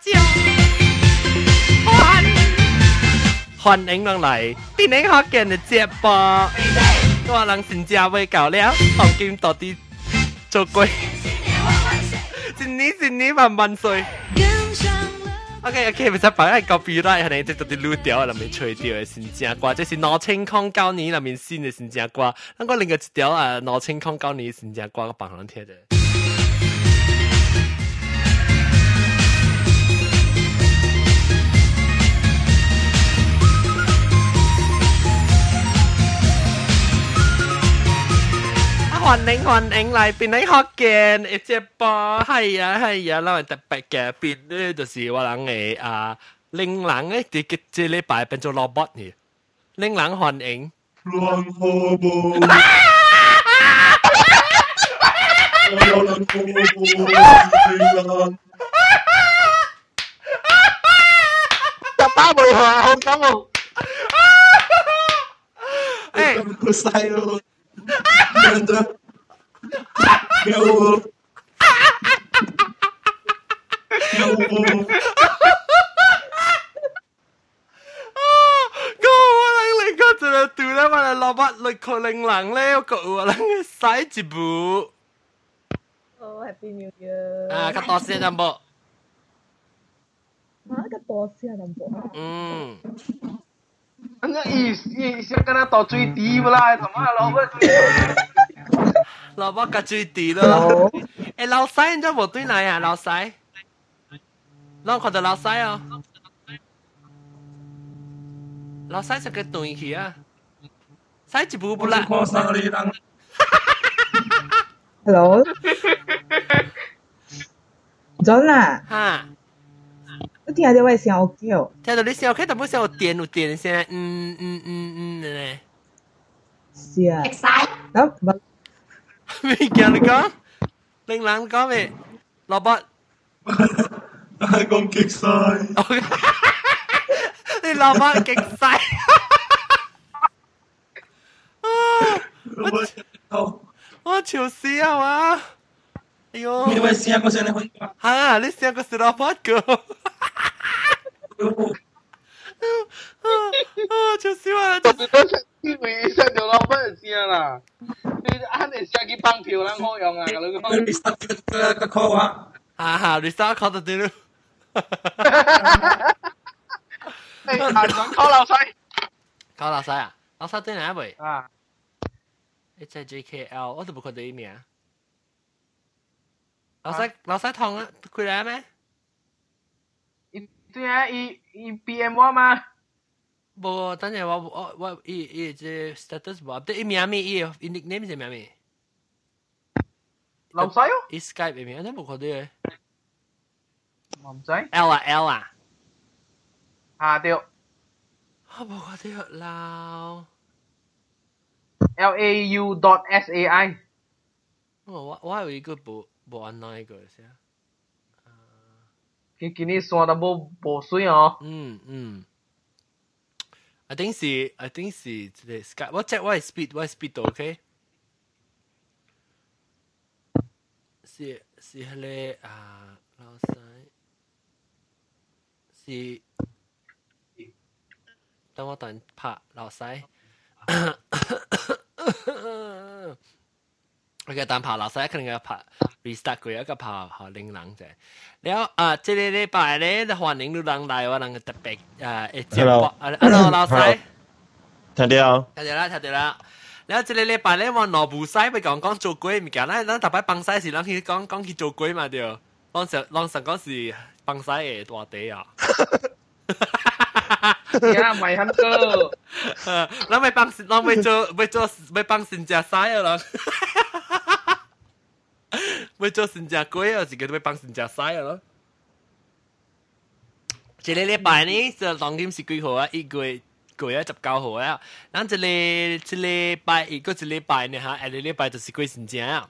蕉，歡迎人嚟，邊你學見嘅節目，我人新家未搞了，黃金到底做鬼，新年新年萬萬歲。OK OK，唔使擺喺個 B 啦，係你即係啲錄掉，入面吹掉嘅新正歌，即是腦清空九年入面新嘅新正歌。咁我另外一条啊，腦清空九年先正歌，我幫人聽嘅。韓領韓領嚟變你學嘅，一隻波係啊係啊，攞嚟特別嘅變咧，就是我諗嘅啊，令人咧啲嘅即禮拜變做 robot 嘅，令人韓領。亂好不？我亂好不？十八倍下，好感冒。哎，唔使咯。Dentro. Meu bolo. Meu bolo. Kau nak tu lah mana labat le koleng lang le kau ulang sai cibu. Oh, Happy New Year. Ah, kau tahu siapa nampak? Ah, kau tahu siapa nampak? Hmm. 薄。嗯。咁样意意想跟他到最低不啦？怎么老板？老板个最低咯。诶，老细你都冇对嚟啊，老细。攞看到老细哦。老细就个对去啊。细一步不啦。 Hello。John 啊。哈。 你听到我声 OK 哦？听到你声 OK，但冇声有电有电声，嗯嗯嗯嗯咧。是啊。咁唔咩叫你讲？令人讲咩？萝卜。系讲极晒。你萝卜极晒。我我笑死啊嘛！哎呦！你会声个声你会吓？你声个是萝卜个。 啊！笑死我啦！就是都是以为上条老板声啦，你啱你上去帮票人好用啊！你讲。你实个个 call 啊？啊哈！你实 call 得对咯。你行上 call 老细。 call 老细啊？老细对哪一位？啊。你在 JKL，我都冇看到一名。老细老细痛啊？佢嚟咩？ 对啊，伊伊 PM 我嘛。无，等阵我我我伊伊只 status 无 update，伊名咩？伊伊 nickname 系名咩？老细哦。伊 Skype 嘅名，你冇看到嘅？我唔知。 L 啊 L 啊。啊对。我冇看到老。 L A U dot S A I。我我有一个无无按那一个先。 佢今日刷得无无水哦。嗯嗯。I think 是 I think 是即系 Skype，我 check 我系 speed 我系 speed 到 OK。是是迄个啊老细是，等我等拍老细。 OK，但拍老细肯定要拍 restart 佢一个拍拍零冷啫。แล้วอ่าเจเลเลไปเลย欢迎你人来，我能特别啊一节目。Hello，老细。听到。听到啦，听到啦。แล้วเจเลเลไปเลยว่าหนอบูไซไป讲讲做鬼物件，咱咱特别帮西是咱去讲讲去做鬼嘛对。当时当时讲是帮西嘅大地啊。呀，唔系很多。咱咪帮，咱咪做，咪做，咪帮新加西啊啦。 咪做新加鬼啊，是叫咪帮新加西啊咯。一个礼拜呢，就当今是几号啊？一个月个月十九号啊。咱一个一礼拜一个一礼拜呢吓，下个礼拜就是过新正啊。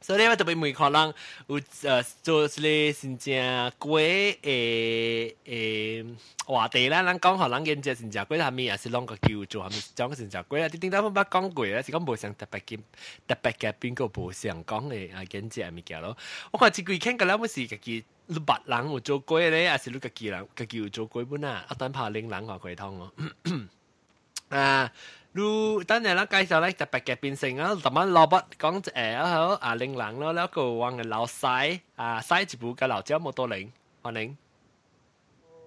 所以我特别每可能有诶做一个新正鬼诶诶话题啦，咱讲可能现在新正鬼系咪也是啷个叫做系咪讲新正鬼啊？啲顶多冇讲过啦，是讲无想特别嘅特别嘅边个无想讲嘅啊现在系咪叫咯？我看一几倾个啦，冇是家己。 你别人有做过咧，还是你家己人家己有做过本啊？啊，等怕零人话佢通哦。啊， 如等下咱介紹咧特別嘅變成啊，特晚蘿蔔講一下啊，好啊，令人咯，了個往嘅老細啊，細一步嘅老椒冇多零，歡迎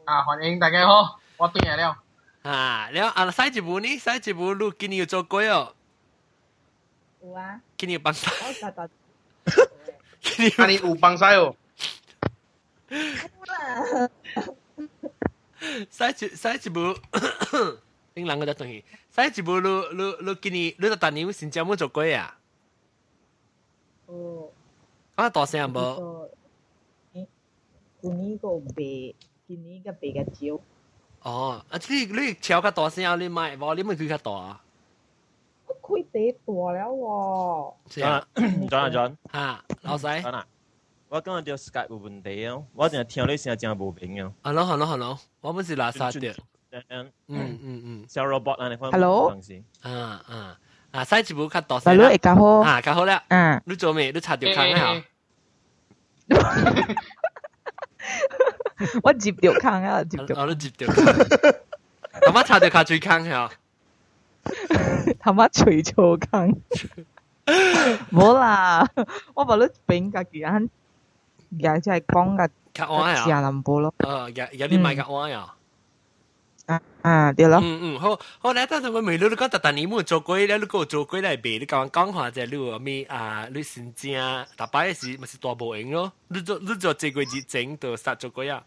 啊，歡迎大家好，我轉嚟了啊，了啊，細一步呢，細一步，你今年有做過哦？有啊，今年有幫晒，今年啊，你有幫晒哦？細一細一步，令人個只東西。細一部你你你今年你就當年新疆冇做過啊？哦，啊，大聲無？個舊年個白，今年个白嘅蕉，哦，啊，你你超个大聲，你买无？你咪开较大啊？我開地大了喎，是啊，John 啊 John，啊，老細，John 啊，我感覺條 Skype 有问题哦，我淨係聽你聲真无明哦。係咯係咯係咯，我们是垃圾的，嗯，嗯嗯嗯，小 robot 啊，你看 Hello？东西。啊啊，啊，细一步较大大佬声啦会较好，啊，较好啦，啊，你做咩？你擦条坑啊？我接条坑啊，接条，我都接条坑，咁我擦条坑最坑系头妈除错坑，冇啦，我话你俾家己人，也即系讲嘅较弯自啊？然林步咯，呃，有有啲买较弯啊？ 啊，对咯。嗯嗯，好，好来，但是我每日都讲，特特你们做鬼了，你给我做鬼来卖，你讲讲话在你后面啊，你先正，大摆是不是大无用咯？你做你做这个日整就杀做鬼啊？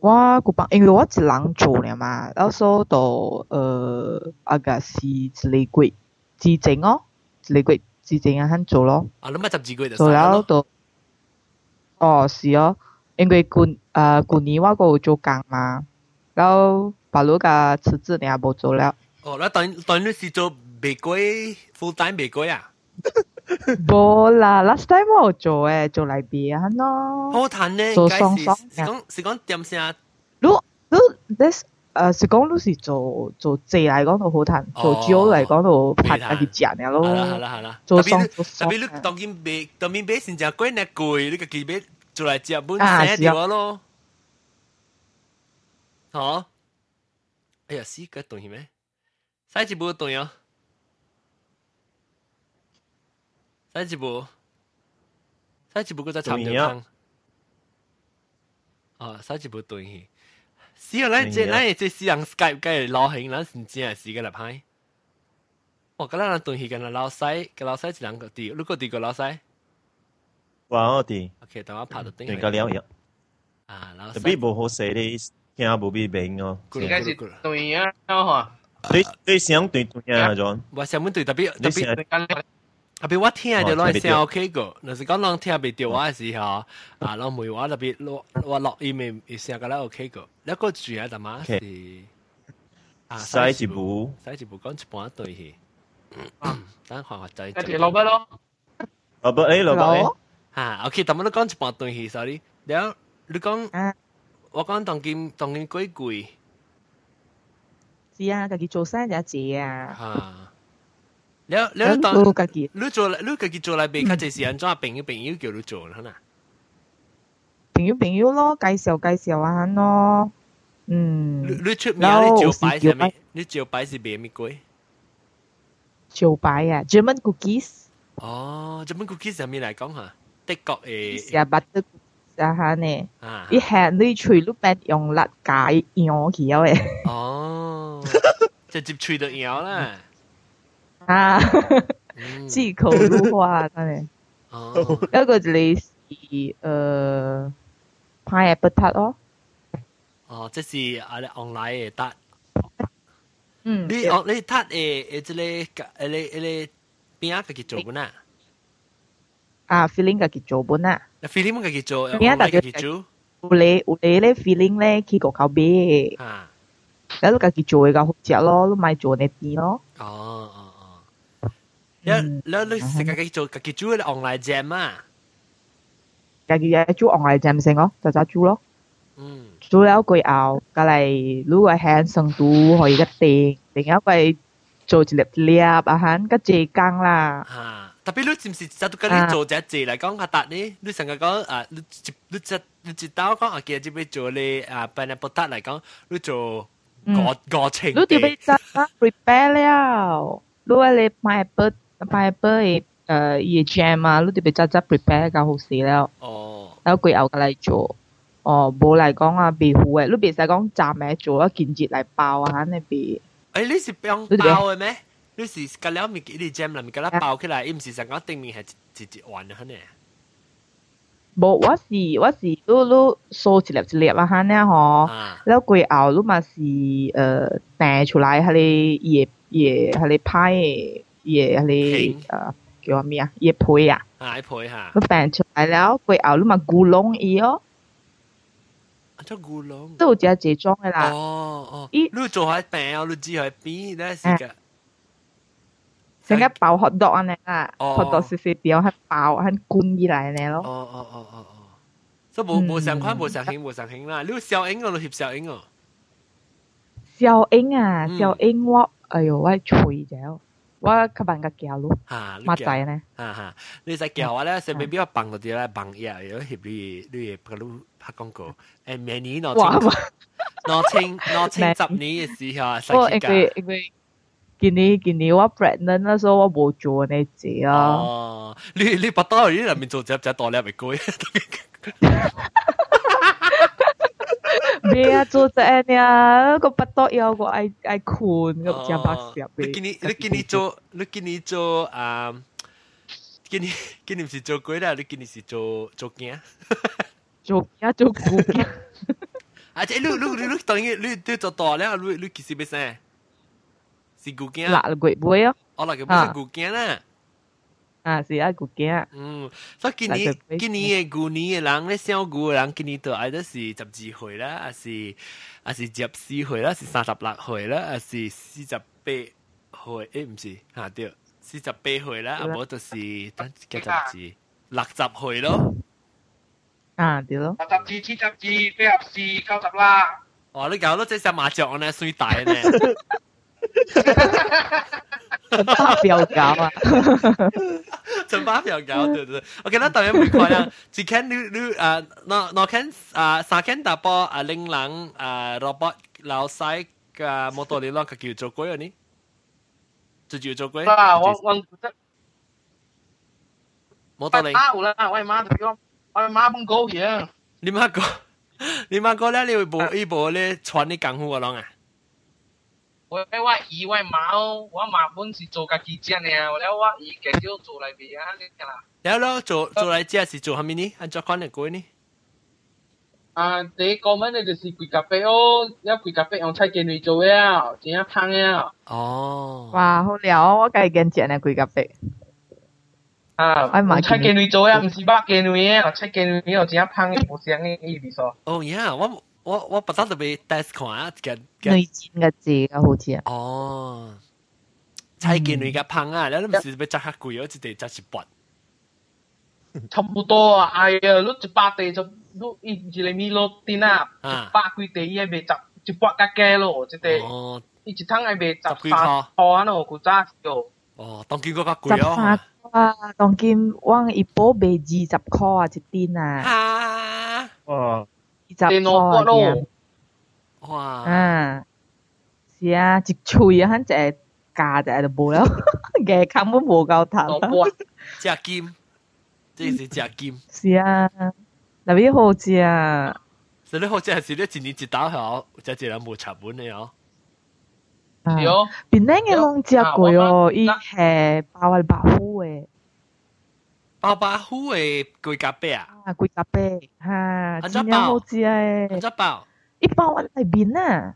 我古帮，因为我一人做了嘛，到时候都呃，阿个是一个鬼之整哦，一个鬼之整啊，肯做咯。啊，你咪十几个就杀咯。都哦，是哦，因为过啊古年我个做工嘛。然后把路个辞职你也冇做了，哦，那等等你是做玫瑰 full time 玫瑰啊？冇啦，last time 我有做诶，做嚟边咯。好谈呢，做应该是双双是讲是讲点先你你 this 诶是讲你是做做蔗嚟讲到好弹，做哦 Gio 嚟讲到拍未弹家己食嘅好啦好咯。啦好啦，做特别你双做双特别你当见卖当面卖先正贵呢贵，你个几买做嚟接本写 啊是啊掉咯。好，哎呀，死个东西咩？洗一部东西，洗一部，洗一部个再插条坑。哦，洗一部东西。是啊，咱这咱也这是人 Skype 嘅流行，咱是真系是嘅嚟拍。我觉得咱东西跟老细，跟老细一两个啲，你个啲个老细哇，我哋，OK，等我拍到顶对个了样，啊，老特别细，无好势你 听无必病哦。应该是对啊，吼。你你想对对啊，种。我想问对，特别特别。特别我听就攞聲 OK 個，若是講人聽袂到我嘅時候，啊，攞梅我特別攞我錄音咪咪聲個啦 OK 個，一個主要點啊是啊，西字部，西字部講一半對去，等看下仔。一條蘿蔔咯，蘿蔔 A 蘿蔔 A，嚇 OK，點啊都講一半對去，sorry，然後你講。我講當劍當劍幾貴？是啊，家己做生日子啊。嚇！你你當家己，你做你家己做嚟俾，佢就是安怎朋友朋友叫你做啦，嗱。朋友朋友咯，介紹介紹下咯。嗯。你你出名你招牌係咩？你招牌是咩咩鬼？招牌啊，German cookies。哦，German cookies 係咩嚟講嚇？德國誒。係啊，butter。cookies 啊吓呢，啊，一下你吹碌饼用辣解样去咗诶，哦，直接吹到摇啦。啊，嗯自口如花真系。哦，一个就你是诶 pineapple tart 咯，哦，即是啊，你 online 嘅得。嗯，你哦，你睇诶诶，即个诶你诶你边一个叫做本啊？啊 feeling 嘅叫做本啊， feeling mo kay Kicho, ang mga kay Kicho. Ule, ule le feeling le ki ko kao be. Ha. Là lúc kaki cho cái hộp chả lo, lúc mai cho nét đi lo. Ờ, ờ, ờ. Là là lúc sẽ kaki cho kaki chú là online jam à. Kaki ya chú online jam xem ngó, cho cho lo. Ừ. Chú là cái ảo, cái này lúc là hẹn sang tu hồi cái tiền, tiền áo cái cho chỉ lập liệp, à hắn cái chế căng là. Ha. 特别你是唔是就跟你做只字嚟讲，阿达呢？你成日讲啊，你一你只你一刀讲啊，记住要做你啊，pineapple tart 嚟讲，你做过过程你哋俾执啊 prepare 了，如果你 pineapple pineapple 诶嘢 jam 啊，你哋俾执执 prepare 够好事了，哦，有贵牛嘅嚟做。哦，冇嚟讲啊，别好嘅，你别使讲站嘅做一件节嚟爆啊，肯定别。诶，你是用包嘅咩？ 你是隔了咪一直 jam 啦，咪隔啦包起來，伊毋是上到頂面係一一丸啊呢？無，我是我是你你收一粒一粒啊，哈呢吼，了過後你嘛是誒彈出來，迄個葉葉迄個派誒葉迄個誒叫咩啊？葉皮啊，啊葉皮嚇，佢彈出來了，過後你嘛咕窿伊哦。做咕窿，都有只這種嘅啦。哦哦，伊你做喺病，你只喺邊，那是個。成个包 hot dog 安尼啦，hot dog 细细条，系包系灌起来呢咯。哦哦哦哦哦，所以冇冇上款冇上兴冇上兴啦。你小英哦，你翕小英哦。小英啊，小英我哎呦我吹咗。我吸办个教咯，吓，乜仔呢？吓吓，你使教我咧，成未必我放到啲咧，放嘢有协你你个路拍广告，诶明年攞清攞清攞清十年嘅时候，使哦，因为因为 今年今年我 pregnant 嗰时候我冇做呢只啊。哦，你你不多，你入面做只只多粒咪贵。咩啊？做只呢？个不多有个爱爱困个只白色。你今年你今年做你今年做啊？今年今年是做鬼啦，你今年是做做惊？做惊做古惊。啊！即你你你当然你你做大了，你你其实咩声？ 是古惊。嗱，鬼妹啊！哦，那个不是古惊啦。啊，是啊，古惊。嗯，所以今年今年嘅旧年嘅人咧，小旧嘅人今年都爱得是十二岁啦，还是还是十四岁啦，是三十六岁啦，还是四十八岁？诶唔是吓对，四十八岁啦，啊无就是等几十字六十岁咯。啊，对咯。六十字、七十字、八十字、九十啦。哦，你搞到这只麻雀呢，水大呢。 真巴表搞啊！真巴表搞，对对。OK，那当然唔快啦。只看你你啊，那那看啊，三看大波啊，零人啊，robot 老细嘅摩托你攞个叫做鬼啊你？就叫做鬼。啊，我我摩托你。啊，有啦，我妈就讲，我妈帮高嘢。你妈讲，你妈讲咧，你会部呢部咧传你功夫个啷啊？ 我我姨我妈我妈本是做家己食呢，我了我姨介绍做嚟俾啊你啦。然后做做嚟食是做虾米呢？按照款嚟讲呢？啊，第一个问题就是贵咖啡哦，一贵咖啡用菜鸡嚟做嘅，真系香嘅。哦。哇，好料！我梗系见食呢贵咖啡。啊，用菜鸡嚟做嘅，唔是白鸡嚟嘅，菜鸡嚟又真系香嘅，冇香嘅意思。哦呀，我。 我我不得特别 test 看啊，嘅内战嘅字啊，好似啊。哦，菜见你嘅胖啊，你都唔是要揸较贵，我只系揸一百。差不多啊，哎呀，你一百地就你一一厘米落啲啦，一百几地嘢卖十一百加价咯，即系。哦。一一趟系卖十三块啊，咯，古早就。哦，当今嗰个贵哦。十三啊，当今往一波卖二十块啊，一丁啊。啊！哦。 二十块嘅。哇！啊，是啊，一喙啊，肯只价就就冇啦，嘅根本冇够头。只金，这是只金。是啊，特别好食啊！所以好食系是你一年一打后，就一人冇成本嘅哦。系哦。边靓嘅拢食过哦，伊系包系白虎嘅。 包白虎嘅贵咖啡啊！啊，贵咖啡吓，真系好食诶！安怎包？一包喺里边啊！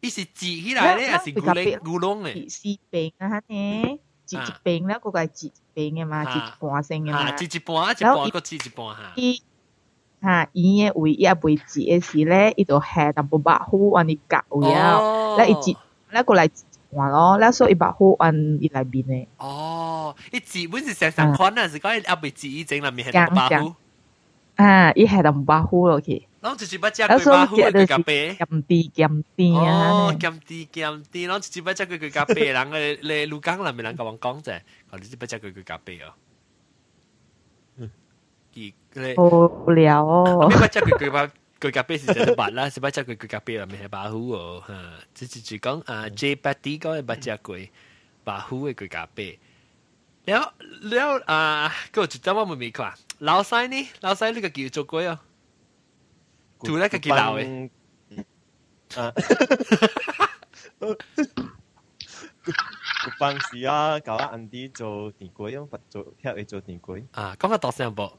伊是挤起来咧，还是咕窿咕窿诶？四饼啊，呢挤一饼咧，嗰个系挤一饼嘅嘛，挤一半先嘅嘛。挤一半，一半个挤一半吓。伊吓，伊嘅位也未挤嘅时咧，伊就下淡薄白虎按你夹位啊，咧伊挤，咧过来 挤一半咯，咧所以白虎按伊里边嘅。哦，伊挤本是成成款啊，是讲伊阿未挤伊整里面系白虎。啊，伊系淡白虎落去。然后就是把只佢把虎嘅咖啡，咸啲咸啲啊！哦，咸啲咸啲，然后就是把只佢佢咖啡，人嘅你鹭江那边人甲我讲者，讲你只把只佢佢咖啡哦。 记咧。无聊哦。你不只佢佢把 佢夹啤是就得白啦，是不只佢佢夹啤啦，咪系白虎哦吓。即系就讲啊，J 八 D 嗰个不只佢白虎嘅佢夹啤。แล้วแล้วอ่าก็จุดจำว่ามันมีกว่า老细呢老细呢个叫做鬼哦，做呢个叫老嘅。啊，个办事啊，搞阿 Andy 做电鬼啊，做听佢做电鬼。啊，讲下大声噃。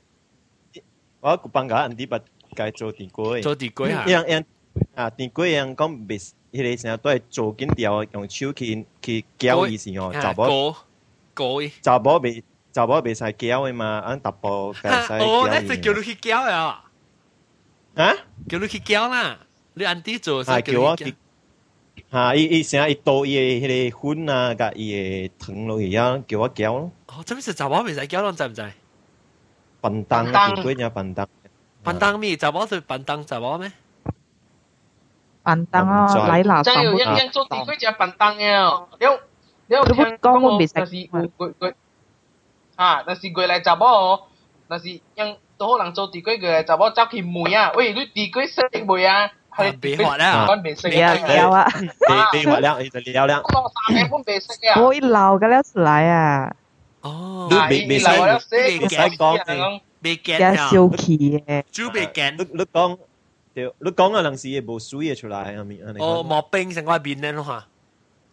我个办搞阿 Andy 不 该做地改做地改啊，样样啊，地改样讲未迄个啥都会做紧条。用手去去搅伊是哦，查甫搅伊，查甫未查甫未使搅诶嘛。啊，查甫甲会使哦，迄个叫汝去搅诶啊，叫你去搅啦。你按底做是叫我去，搅啊，伊伊成日伊叨伊诶迄个粉啊，甲伊诶糖落去啊，叫我搅咯。哦，即毋是查甫未使搅咯，毋知毋知笨蛋啊，地改呢啊，笨蛋。笨蛋咩？查某是笨蛋查某咩？笨蛋啊！嚟拿真有样样做地几只笨蛋嘅，了。你有听讲我未食？但是佢佢啊，但是佢嚟查某，但是因都可能做地龟嘅查某走去梅啊，喂，你地龟识梅啊？系别学啦，讲未识啊，有啊，别学啦，你就了啦。我三年半未识啊。我一流嘅了出来啊。哦，你未未使未使讲， 未見啊！燒氣嘅，煮未見。你你講，對，你講嗰陣時冇水嘅出嚟下面。哦，冇冰成塊面咧咯嚇，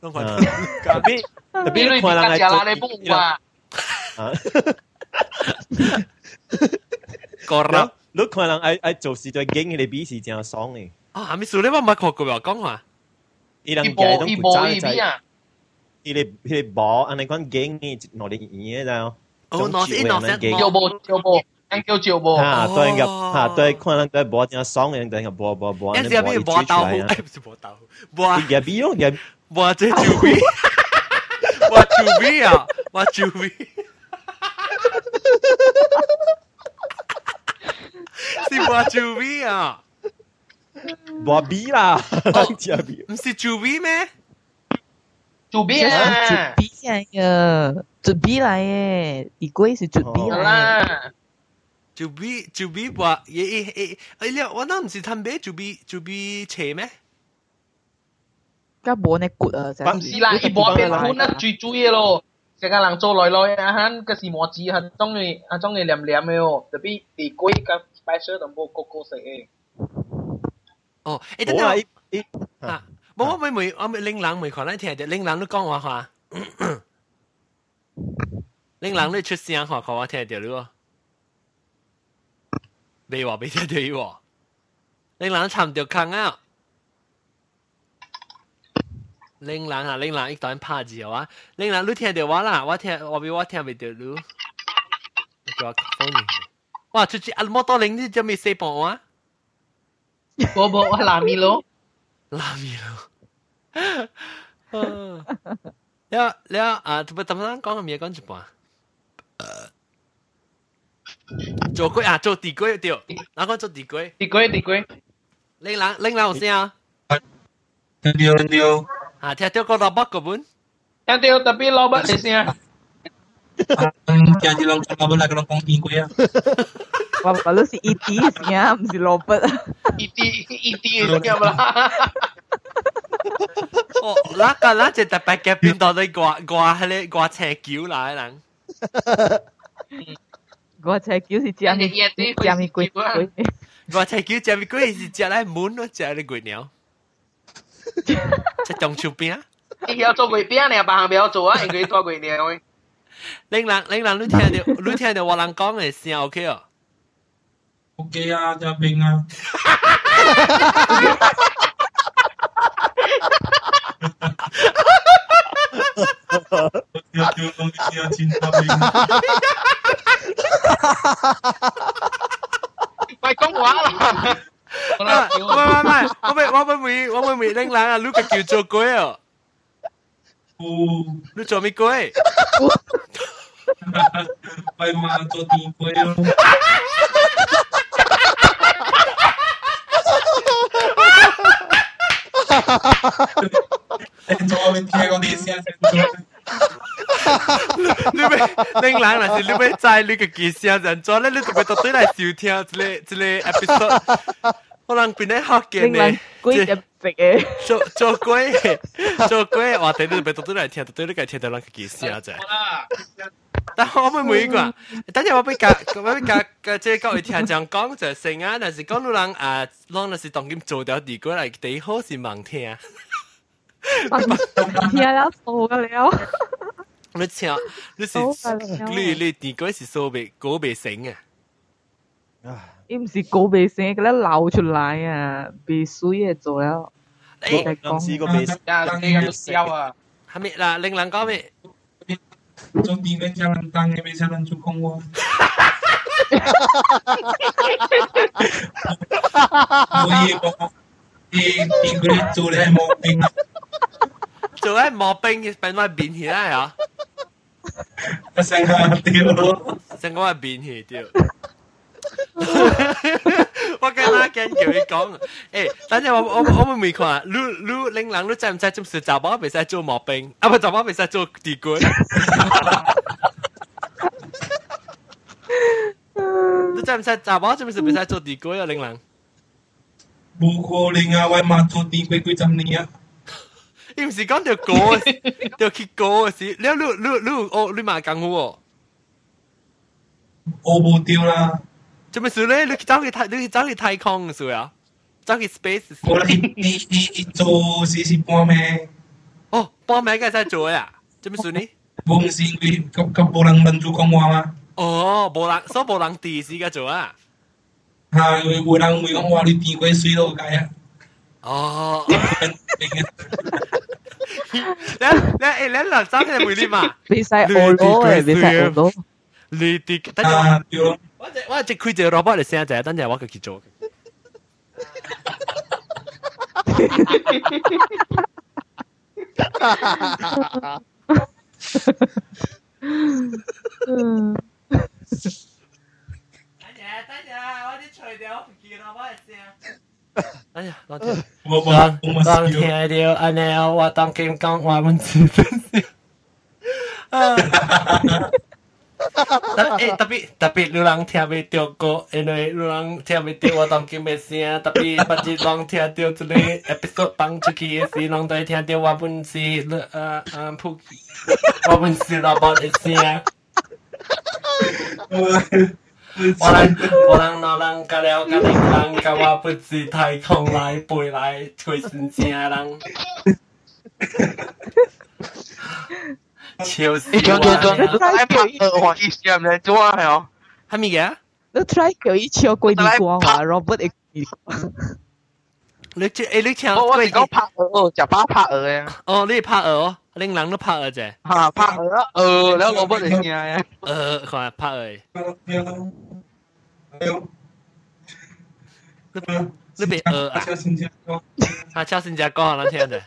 咁快。特別特別你可能係做啲啦。啊！個啦，你可能係係做事就驚佢哋比時正爽嘅。啊，係咪數你話唔係確嘅喎？講話。伊人家都唔爭在。伊咧伊咧冇，安尼講驚嘅，我哋贏嘅就。哦，我先我先，有冇有冇？叫照播。吓，对个吓对，可能对播正爽嘅，对个播播播。有时有边播豆腐？诶，唔是播豆腐，播。入边咯，入。哇！这酒味，哇酒味啊，哇酒味，是哇酒味啊，哇味啦，酒味，唔是酒味咩？酒味啊，酒味嚟嘅，酒味嚟嘅，地龟是酒味嚟。 酒味酒味话，诶诶诶，哎呀，我那唔是探咩酒味酒味车咩？而无呢骨啊，唔是啦，伊无变款啊，最主要咯。成个人做来来啊，hắn cái 是磨子系中意啊中意黏黏嘅哦，特别地龟个 special 都冇个个食嘅。哦，诶等等，啊，冇我咪咪我咪岭南咪看咱听着，岭南都讲话话，岭南你出声话看我听着咯， 你話俾聽你，你冷沉條坑啊！令人啊，令人一段拍字哇！令人你聽到我啦，我聽我俾我聽唔到你。叫我封你。哇！出去阿摩多令你做咩死幫我？我冇我拉米咯，拉米咯。你你啊，特別特別講嘅咩講住噃。做龟啊，做地龟对，哪个做地龟？地龟地龟。岭南岭南有声啊？听到听到。啊，听到个老伯个本，听到特别老伯嚟先啊！家姐老老伯嚟个老公见过啊！我我都是 E.T. 先啊，唔是老伯。E.T. E.T. 嘅啦。哦，那个那只特别嘅变到你挂挂喺你挂斜桥啦，人。 挂斜桥是只咪只咪鬼鬼。挂斜桥只咪鬼是只嚟门咯，只嚟鬼鸟。即中手边啊！你要做鬼边呢？别行不要做啊，因为做鬼鸟喂。岭南岭南，你听到你听到我人讲嘅声 OK 哦？OK 啊，就明啊。要要东西要清楚 明。快讲话啦！唔系唔系，我咪我咪咪我咪咪拎冷啊！你个叫做鬼啊！哦，你做咩鬼？快嘛做地鬼咯！ 要令人若是你要知你个记声人做咧，你特别到对来收听一个一个 episode，可能变咧学嘅呢，鬼点食嘅，做做鬼做鬼话题你特别到对来听，对你个听到人个记声啫。但我咪每个，等阵我俾教，我俾教个即系各位听众讲就成啊，但是讲到人啊，让那是当今做掉地过嚟，第好是盲听。听了错嘅了。 你听，你是你你地过是数未嗰未成啊？伊唔是高未成，佢咧流出来啊，被水嘅做了。诶，讲试过未？啊，你咁笑啊？系咪嗱？令人讲咩？Son tiga jalan tang yang bisa lan cukong wo. Ui ko đi đi cái chỗ này mò冰，做 喺磨冰变埋变起来啊！我成下掉，成个系变起掉。我跟阿坚叫你讲，诶，等阵我我我我未看，你你令人你知唔知？就是查某袂使做毛病，啊不查某袂使做地滚。你知唔知查某就是袂使做地滚啊？令人。冇可能啊！我妈做地几几十年啊！ 你唔是讲条歌，条去歌是，你你你你哦，你嘛讲喎。我冇掉啦。做咩事咧？你走去太，你走去太空是啊？走去 space。我你你你做四十半咩？哦，半咩嘅使做呀？做咩事呢？冇事，佢咁咁冇人问做讲话嘛？哦，冇人，所以冇人地时嘅做啊。系，冇人会讲话你地鬼水都解啊。 哦。你你诶，你两三天会点嘛？你使饿咯诶，你使饿咯。你啲等阵我我我只开只 robot 嚟声就，等阵我佢去做。嗯。等阵等阵，我啲除掉见 robot 嚟声。 哎呀，当听，当当听到安尼，我当佢讲话文字真是。诶特别特别，有人听未到歌，因为有人听未到我当叫咩声，特别不知人听到一个 episode 放出去嘅时，人都会听到我本是诶诶普，我本是老板嘅声。 我人我人老人甲了甲人人甲我不知太空来飞来吹成正人，笑死我！来拍二话一线来做哦，还咪个？你 try 叫伊超过你光啊，Robert 一。你即诶，你请我哋讲拍鹅，就把拍鹅嘅。哦，你拍鹅，令人都拍鹅啫。吓，拍鹅，鹅，你攞乜嚟嘅？鹅，看拍鹅。鵝。你你被鵝啊？敲新加坡，啊，敲新加坡，好難聽的。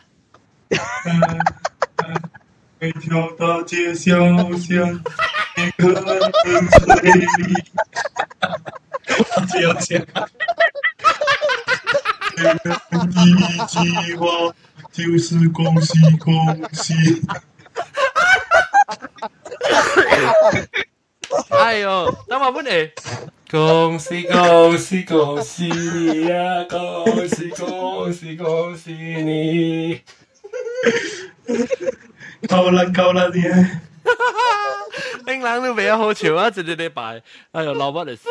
每条大街小巷，每个人嘴里，只有钱。一句话就是恭喜恭喜。哎呦，等我本嚟，恭喜恭喜恭喜你呀！恭喜恭喜恭喜你！够啦够啦啲，冰冷都未好潮啊！这个礼拜，哎呦，老乜嚟事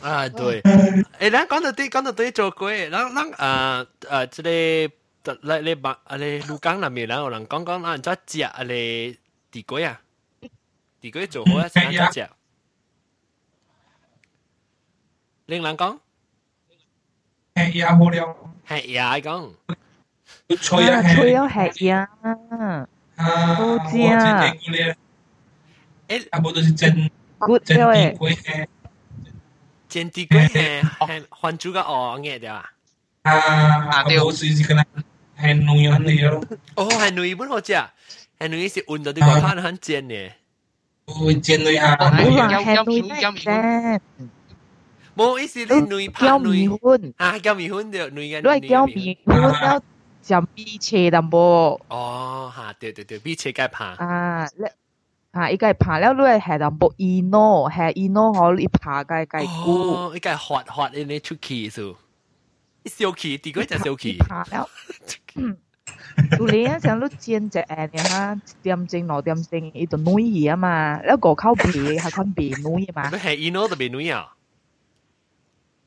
啊！啊，对，诶，咱讲到啲讲到啲做鬼，咱咱诶诶，即个嚟嚟把啊嚟鹿港那边，咱有人讲讲啊，怎食啊嚟地鬼啊？地鬼做好啊，先怎食？ Liên lạc con. Hẹn dạ mua đi ông. Hẹn dạ con. Chơi á hẹn. Chơi á hẹn dạ. À, à tôi biết. Ê, à, bộ tôi chân. Good theo ấy. Chân đi quê hẹn. Hoàn chú cái ổ nghe được à? À, à, bộ tôi chỉ cần hẹn nuôi hẹn đi rồi. Ồ, hẹn nuôi bốn hồ chứ à? Hẹn nuôi sẽ ổn được đi qua phát hẹn chân nè. Ôi, chân nuôi hẹn. Ôi, hẹn nuôi hẹn. 冇意思，你女拍叫女米粉，啊，叫米粉就女嘅。都系叫米粉，แล้ว 就米切淡薄。哦，吓，对对对，米切该怕。啊，你啊，伊个怕了，你系系淡薄伊诺，系伊诺可你怕嘅嘅股。哦，伊个滑滑的你出去数，一小气，第个就小气。怕了。有你啊，像你煎只诶，你哈点正两点正，伊就女嘢啊嘛，แล้ว个口鼻系看鼻女啊嘛。你系伊诺就鼻女啊？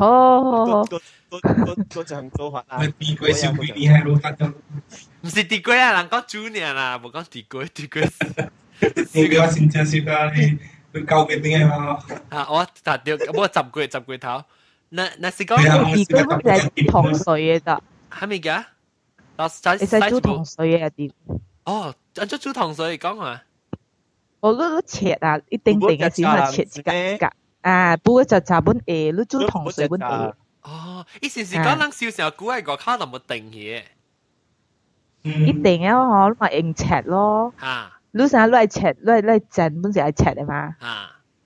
好好好，嗰嗰嗰阵做法啊，地龟小鬼厉害咯，大家。唔是地龟啊，人讲猪年啦，冇讲地龟，地龟。你个先正是噶，你你教嘅点啊？啊，我达掉，我十个十个头。那那是讲地龟乜嘢糖水嘅咋？系咪㗎？老你使煮糖水嘅地。哦，按咗煮糖水讲啊。我嗰个切啊，一定定嘅时咪切一格格。 啊，不过就就本诶，你煮糖水本诶。哦，以前是讲人小时候估系个卡能冇定嘢。一定啊，我咪用切咯。吓！你成日都系切，你系你系整本时系切嘅嘛。吓！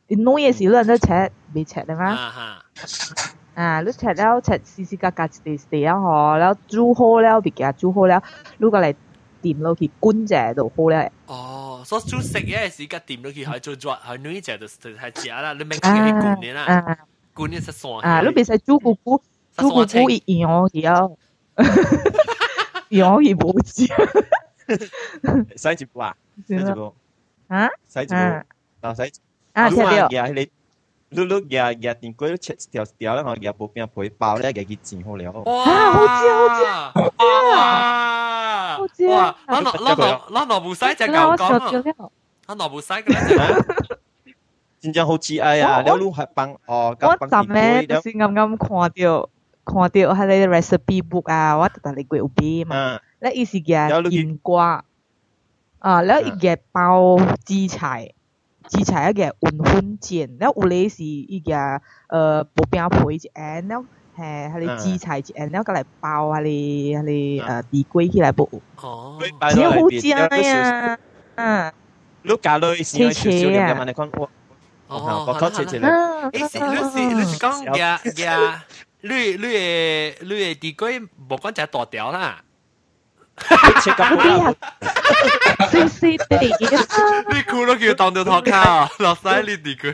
你弄嘢时都人都切，未切嘅嘛。吓！啊，你切了切丝丝格格一地地啊，嗬，然后煮好了，别嘅煮好了，你过嚟。 掂落去观者度好咧。哦，所以煮食嘢时间掂落去系做做系女仔就就系食啦，你明自己观念啦，观念实爽。啊，你别使煮姑姑，煮姑姑一样嘢，样嘢冇知。洗一部啊？洗一部啊？洗一部，啊洗。啊，听到。你你你夹夹电龟切条条咧，我夹部边配包咧，夹佢煎好了。哇！好知好知。哇！ 好知哇！攞攞攞攞攞罗布西只狗讲啊！攞罗布西嘅咧。真正好知哎呀！你撸系帮哦，我阵咧就是啱啱看到看到喺你 recipe book 啊，我特特你鬼有边嘛？咧意思嘅甜瓜啊，แล้วอีกแก包紫菜。紫菜一个云粉煎，แล้ว有咧是伊个呃薄饼皮一安，แ 嘿，係你自齊誒，然後過嚟爆下你你誒地龜起來不？哦，只有好正呀，嗯，你教你少少少嘅嘛？你講我，哦，我講少少啦。你是你是你是講呀呀，你你嘅你嘅地龜冇講就大條啦。切咁啲啊！笑死你！你估到叫當到托卡啊？落曬呢啲佢。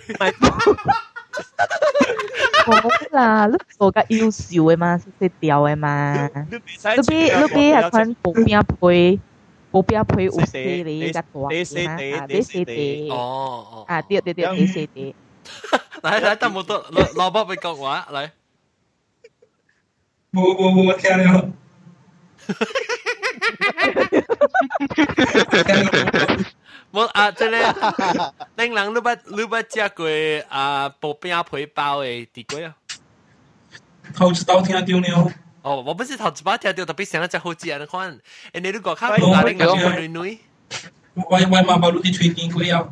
冇啦，你做个优秀嘅嘛，细条嘅嘛。你比你比系款薄饼配，薄饼配有细啲嘅大嘅嘛，啲细啲。哦哦。啊，对对对，啲细啲。嚟嚟，得冇得，攞攞包俾讲话嚟。冇冇冇，我听了。 我啊，真系，令人你不你不食过啊薄饼皮包嘅地龟啊？头一道听到了。哦，我不是头一包听到，特别想只好食啊！你看，诶你如果看到啊，你讲女女，我我妈妈都啲吹电龟啊！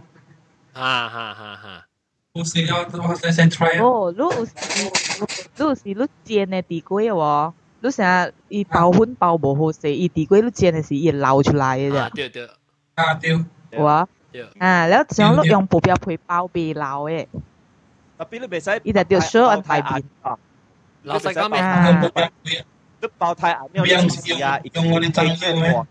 哈哈哈哈！我是要我先先 try 哦，你有时你有时你煎嘅地龟喎。你成日伊包粉包无好势，伊地龟你煎嘅时伊流出来嘅啫。对对。啊对。 話啊，你一想碌用布標配包鼻佬誒，啊邊都未使，呢就叫 show 按大便啊，老實講咪，都爆太硬，因為事啊，用我哋真嘅。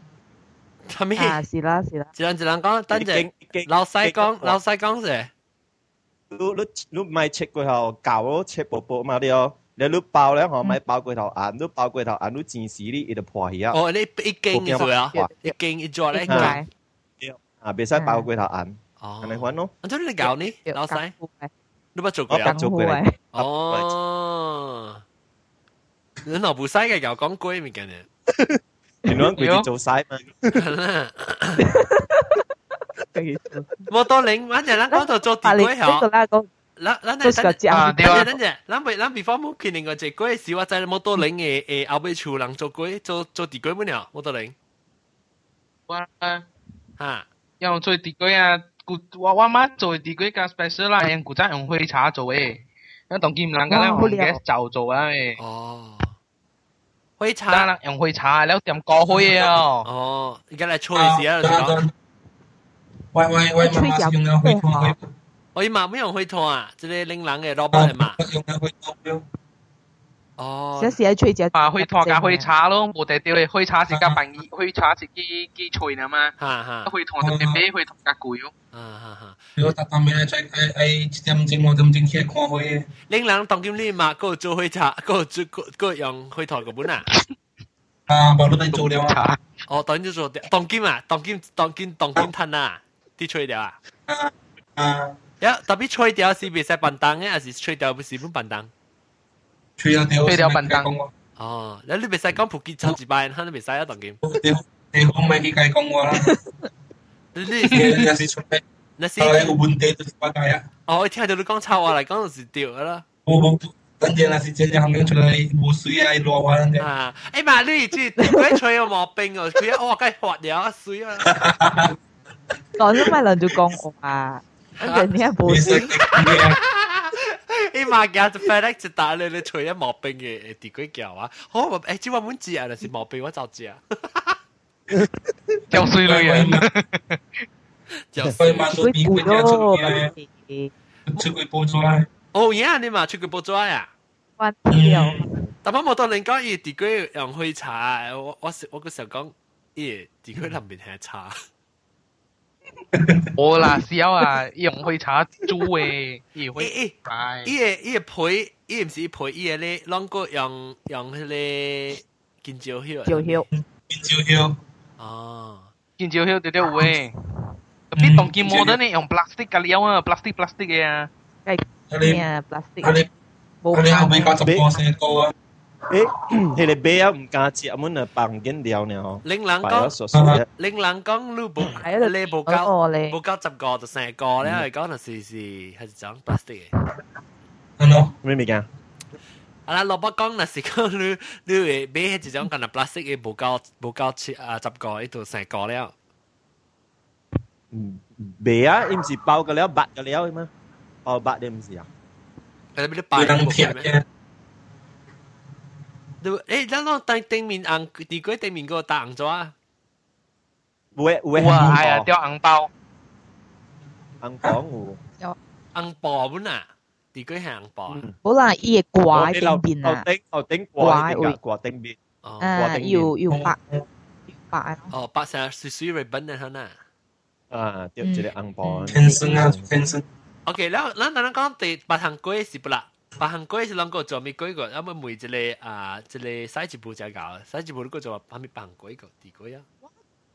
做咩？啊，是啦是啦，只能只能講，等陣老細講老細講先。你你你咪切過頭搞咯，切薄薄嘛啲哦。你你包咧嗬，咪包過頭硬，你包過頭硬，你戰士你就破去啊。哦，你一斤嘅數啊，一斤一隻咧。啊，别使爆过头眼，哦，系咪揾咯？咁你搞呢，老细，你不做过啊？做过嚟，哦，你老不使嘅又讲鬼咪嘅呢？原来佢做晒嘛？冇多零，反正咱讲到做地鬼嗬。咱咱咱等啊，等阵等阵，咱未咱 before 冇决定个只龟时，我知冇多零嘅诶后尾厝人做龟做做地龟乜嘢？冇多零。我 吓， 要做滴鬼啊！古我我妈做滴鬼加 special 啦，用古仔用灰茶做诶，那董建南刚刚用嘅酒做啊诶。哦，灰茶。啦用灰茶，你点高灰啊？哦，而家嚟吹时啊，喂喂喂，吹妈是用灰拖灰。我姨妈咪用灰拖啊，即系拎冷嘅老板系嘛？用哦，有时喺吹只啊，灰糖加灰茶咯，冇地掉你灰茶是加扮意，灰茶是几几脆啊嘛，哈哈，灰糖就特别灰糖加贵咯，啊哈哈，如搭搭咩再诶诶一点钟我点钟起看灰，拎冷当今你嘛，个做灰茶，个做个个用灰糖个本啊，啊，冇得做了啊，哦，当今做当今啊，当今当今当今吞啊，啲吹掉啊，啊，呀，特别吹掉是别使笨蛋嘅，还是吹掉是本笨蛋？ 吹掉掉，吹掉笨蛋。哦，你你未使讲普吉抽一百，肯你未使啊，当剑。你好咪去解讲我啦。你你你是出嚟，那是后来有问题就是我解啊。哦，我听到你讲臭话嚟讲就是掉啦。我我等阵那是真正行出来冇水啊，落话人哋。啊，哎妈，你即鬼吹有毛病哦，佢一我梗系滑了水啊。讲咗咪轮住讲我啊，跟住你系冇水。 伊嘛驚就 FedEx 一打你你除一毛病嘅地鬼叫啊，好誒，只話滿字啊，就是毛病我就知啊，叫水女人，就所以嘛都比佢哋出嘅，出佢報咗啦。哦呀，你嘛出佢報咗啊？關掉。但係冇當你講伊地鬼用去查，我我我嗰時候講伊地鬼林面係查。我啦，小啊，用灰茶煮诶，伊会，伊个伊个皮，伊唔是皮，伊个咧，啷个用用迄个金蕉叶。蕉叶。金蕉叶。哦。金蕉叶对对有诶。tapi tong kim modern ni yang plastik kali ya, plastik plastik ya. Kayak ya plastik. Kali kali aku beli kaca pos ni kau. 诶，迄个马啊，唔加接，阮啊放紧料呢。令人讲，令人讲，你无你无够无够十个就成个咧，嚟讲就是是系讲 plastic 嘅。ano 咩物件？啊啦，萝卜讲那是讲你你会买系一种咁嘅 plastic 嘅，无够无够切啊十个，呢度成个了。嗯，马啊，唔是包个了，白个了嘛？包白的唔是啊？诶，你白嘅。 对，诶，咱攞对对面红，地龟对面嗰个大红咗啊！会会哇，系啊，掉红包，红包有有红包本啊，地龟系红包啊！好啦，伊个挂顶边啊，顶哦顶挂会挂顶边，啊，要要白要白哦，白成水水 ribbon 嘅吓呐，啊，掉一个红包，天生啊，天生。 OK，แล้ว咱咱讲第八行龟是不啦？ 啊，韩国是啷个做美国一个，要么每一个啊，一个赛季部才搞，赛季部如果做旁边韩国一个，第个呀。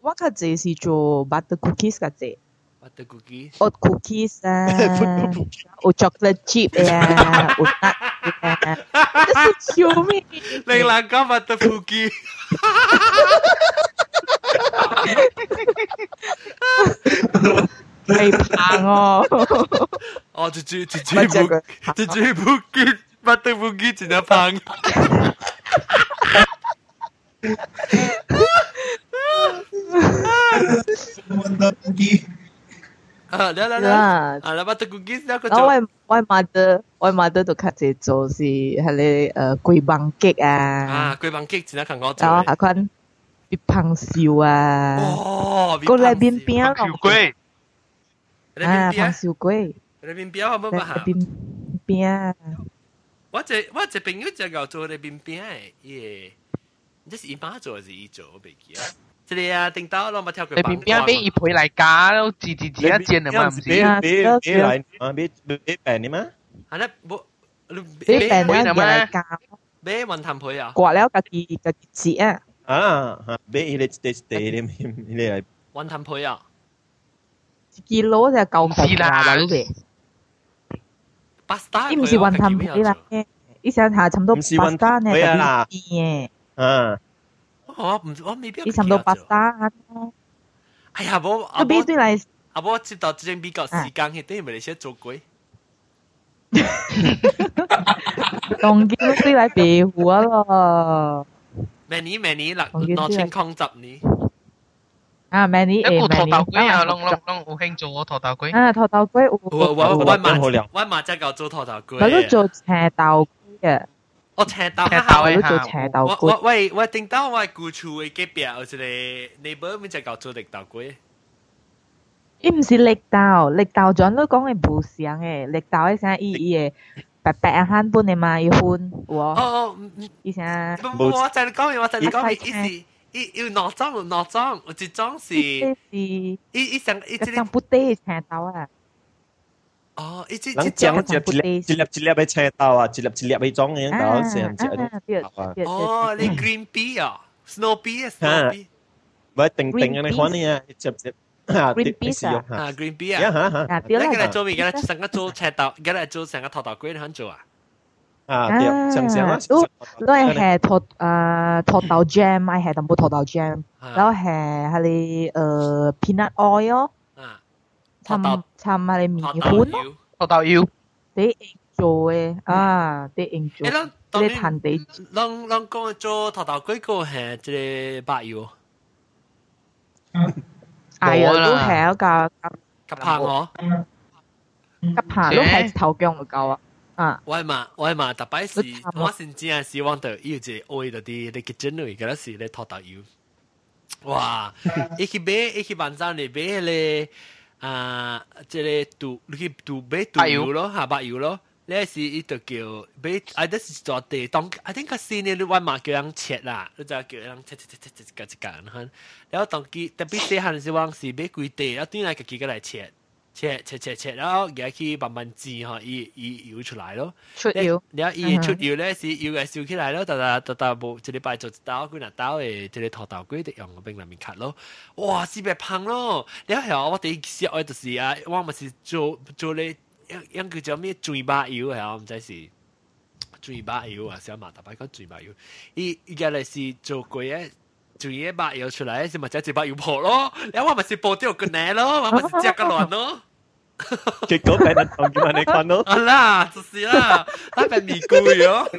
我个这是做 butter cookies 个这。butter cookies。哦，cookies 啊。哦，chocolate chip 呀。哈哈哈哈哈哈！这是救命！你啷个 butter cookies？哈哈哈哈哈哈！系胖哦。哦，就就就就不就就不给把豆腐给真系胖。啊，嚟嚟嚟！啊，嚟把豆腐给那个做。我我 mother 我 mother 都较济做是系你诶龟棒鸡啊。啊，龟棒鸡真系看我做。然后下款别胖烧啊。哦，个嚟边边烧龟。 啊，胖烧龟。你边边好冇乜行？边边。我只我只朋友就搞做你边边诶，耶！这是姨妈做还是姨做？我未记啊。这里啊，顶到我冇跳过。你边边俾伊陪嚟加，都自自自一煎啊嘛，唔是？俾俾俾嚟啊，俾俾病你嘛？系啦，冇俾病咧嚟加。俾云吞配啊？挂了家己家己折啊！啊，俾伊嚟地地你你嚟云吞配啊？ 一支攞就够红啦，话你哋。pasta，伊唔是云吞皮啦，伊成下差唔多 pasta 呢，系啦，嘅。啊，我唔我未必。伊差唔多 pasta 哎呀，我阿边对嚟，阿我知道之前比较时间，系等于咪你先做鬼。当今对嚟白虎咯。明年明年六六千空十年。 啊，many 一个头头龟啊，拢拢拢有兴做头头龟。啊，头头龟有。我我我马我马只够做头头龟。我都做斜豆嘅。我斜豆斜豆我都做斜豆龟。我喂我听到我姑厝嘅隔壁有一个 neighbor 咪只够做绿豆龟。伊毋是绿豆，绿豆全都讲嘅无相嘅，绿豆迄啥伊伊嘅白白啊汉本嘅嘛，伊分我。哦，伊啥？我我再讲，我再讲，伊是。 伊有两种，有两种，有一种是，伊伊上伊即个不得青豆啊。哦，伊即即种一粒一粒一粒嘅青豆啊，一粒一粒嘅种嘅豆成只。哦，你 green pea 啊，snow pea 啊，snow pea。唔定定嘅你看呢啊，一只只。green pea 啊，green pea 啊，啊，你今日做咩？今日成个做青豆，今日做成个头头龟，你肯做啊？ 啊，对，正常啊。都都系系土诶土豆 jam，系系淡薄土豆 jam，然后系系你诶 peanut oil，参参系你米粉咯，土豆油，啲做嘅啊，啲应做，啲弹地。啷啷讲做土豆龟个系即个白油。系啊，都系一个急棒嗬，急棒都系头姜就够啊。 啊！我嘛我嘛，特别是我先真系希望到有一个爱到啲你嘅真类，嗰阵时咧拖豆油，哇！一去买一去网站嚟买咧啊，即系杜你去杜买杜油咯，下白油咯。呢是一就叫买，啊，这是做地当，I think 个先呢，你揾嘛叫人切啦，你就叫人切切切切切一间吓，然后当佢特别细汉时往是买几地，然后转来个几个来切。 切切切切，然后而家去慢慢煎嗬，伊伊摇出来咯。出油，然后伊出油咧是油嘅烧起来咯，但系但系冇一礼拜做一刀，几廿刀嘅，即系土豆龟的用个冰里面卡咯。哇，是别胖咯！然后系我第一时爱就是啊，我咪是做做咧，样样叫做咩嘴巴油系啊，唔知是嘴巴油啊，小马大摆讲嘴巴油。伊伊家嚟是做过嘅。 做嘢白油出嚟，先咪就一把油破咯。你話咪是破掉個奶咯，我咪是夾個卵咯。結果俾人同叫你看咯。啊啦，就是啦，那邊咪貴哦。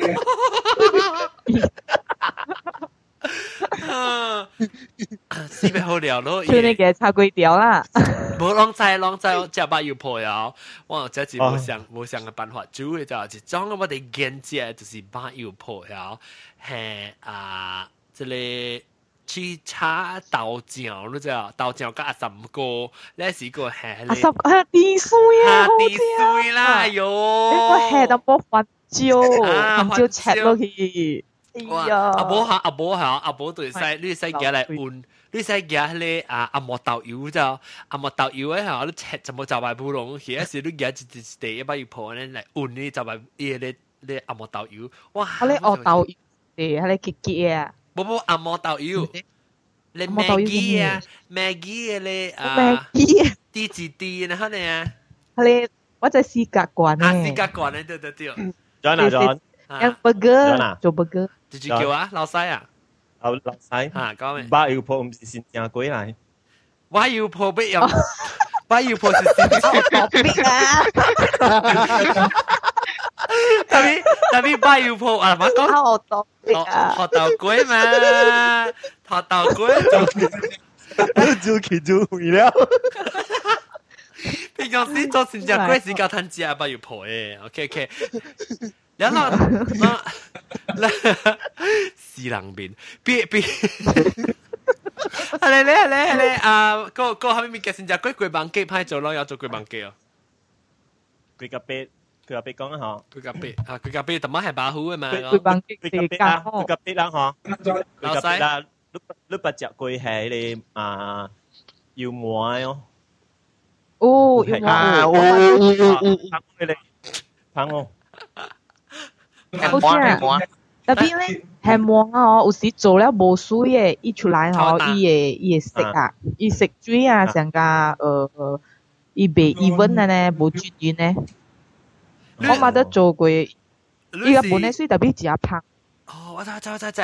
是咪好聊咯？做你嘅炒粿條啦。冇浪仔浪仔，只把油破了。我這是冇想冇想嘅辦法，主要就係將我哋現在就是把油破了，係啊，這裡。去炒豆酱，你知啊？豆酱加十五个，呢时个系你十啊啲水啊，啲水啦，哟！呢个系得波粉椒，粉椒切落去。哎呀！阿婆下阿婆下阿婆对细，你细嘅嚟换，你细嘅咧啊阿莫豆油就阿莫豆油咧吓，你切就冇就埋布隆，而家时你嘅一一地一把要破咧嚟换呢就埋嘢咧咧阿莫豆油，哇！你学豆油，系你结结啊！ 冇冇阿莫豆油。你 Maggie 啊，Maggie 你啊，Maggie 啲字啲然后呢啊，你我在试格惯啊，试格惯咧，对对对。John 啊，John，有 burger，做 burger。直接叫啊，老细啊，老老细吓讲咩？把油破唔是先正鬼嚟，把油破不用，把油破是先正鬼啊。 tapi tapi bayu po à mà có học豆学豆龟嘛，学豆龟就去就会了。平常时做成只龟是教摊子啊，不要破诶。OK OK，然后那那是人面，别别。系咧咧咧咧啊！个个后面嘅成只龟龟棒机派做咯，有做龟棒机啊。龟甲贝。 佢话俾讲啊嗬，佢夹俾啊，佢夹俾特乜系把虎嘅嘛，佢bằng cái 佢夹俾啦，佢夹俾啦嗬，佢夹俾啦，碌碌八只龟系你啊要摸咯，哦要摸啊，哦哦哦，拍你拍我，好似啊，特别咧系摸啊，有时做了无水嘅，伊出来嗬，伊嘅伊嘅色啊，伊色水啊，成个呃，伊袂 even 嘅咧，无均匀咧。 我冇得做过，依家本嚟水特別只拍。哦，我知我知我知知，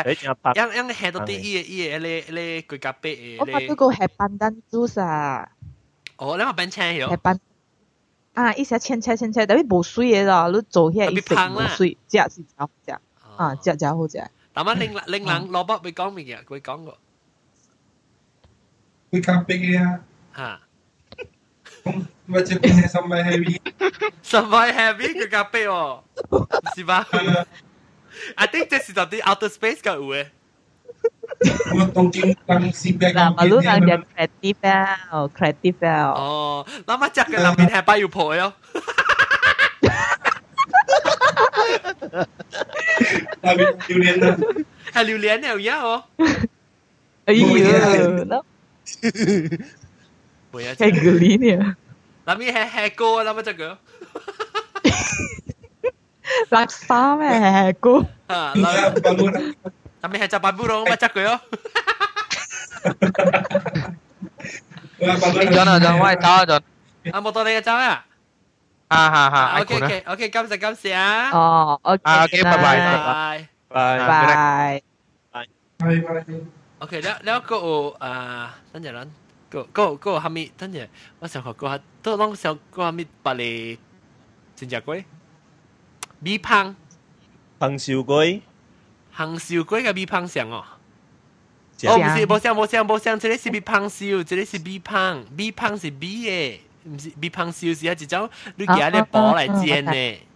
因因你下到啲依嘢依嘢咧咧佢夾啤我發嗰個係班丹 juice 啊。哦，你話班青係班啊，一下青青青青，特別冇水嘅咯，你做起來一食冇水，食是真好食，啊食真好食。但係另另人蘿蔔會講咩嘅？會講個。會咖啡嘅啊。嚇。Vai que heavy. heavy? I think this is something outer space ka uwe. Lah, malu nang dia kreatif ya, oh kreatif ya. Oh, lama cak ke hebat. Tapi lah. Ya oh. Kayak geli nih ya. Tapi heko apa cek Laksa meh heko. Tapi heca paburong macak yo. John John wai tao John. À một tuần này cháu à? À ha ha. Ok ok ok cảm ơn cảm ơn à. Ờ ok. À, ok bye bye. Bye. Bye. Bye. Bye. Bye. Ok đó đó cô à, xin chào anh. 哥哥哥，哈米真的，我想课哥哈都拢想哥哈米把你，真假鬼，米胖胖瘦鬼，胖瘦鬼个米胖上哦，哦，不是，不是，不是，不是，这里是米胖瘦，这里是米胖，米胖是米诶，不是米胖瘦是啊，一种你家的薄来煎呢。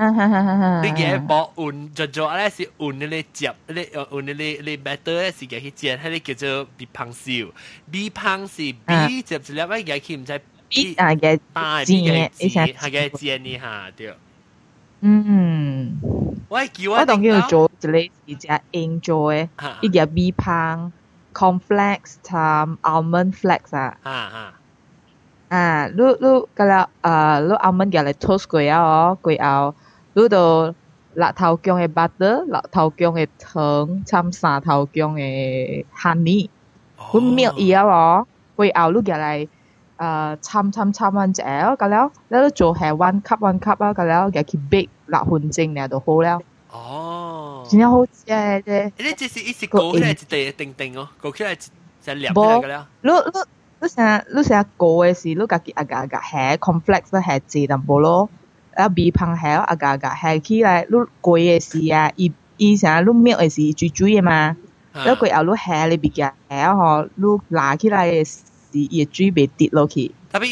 你嘅冇運，就做咧是運嗰啲接，你運嗰啲你 better 咧是嘅去接，喺你叫做 B 胖少，B 胖是 B 接住咧，喂嘅佢唔使 B 啊嘅尖，係嘅尖呢下對。嗯，我叫我當叫做一類是只 enjoy，一隻 B 胖 complex 同 almond flex 啊。啊啊。啊，如如個了，呃，如 almond 嘅嚟 toast 佢啊，佢啊。你就辣頭薑嘅 butter，辣頭薑嘅糖，參三頭薑嘅 honey，佢 milk 伊啊喎，佢後你入嚟誒參參參完之後，咁了，你做係 one cup one cup 啊，咁了入去 bake 六分鐘咧就好了。哦，真係好食啫！你這是一時過起來一地定定哦，過起來就黏起來嘅了。你你你成你成過嘅時，你家己阿家家係 complex 咧係字淡薄咯。啊味芳还要阿嘎嘎，还起来你贵的是啊，伊伊啥你 milk 的是水水的嘛，你贵后你下你别个下吼，你拿起来的是伊的水袂滴落去，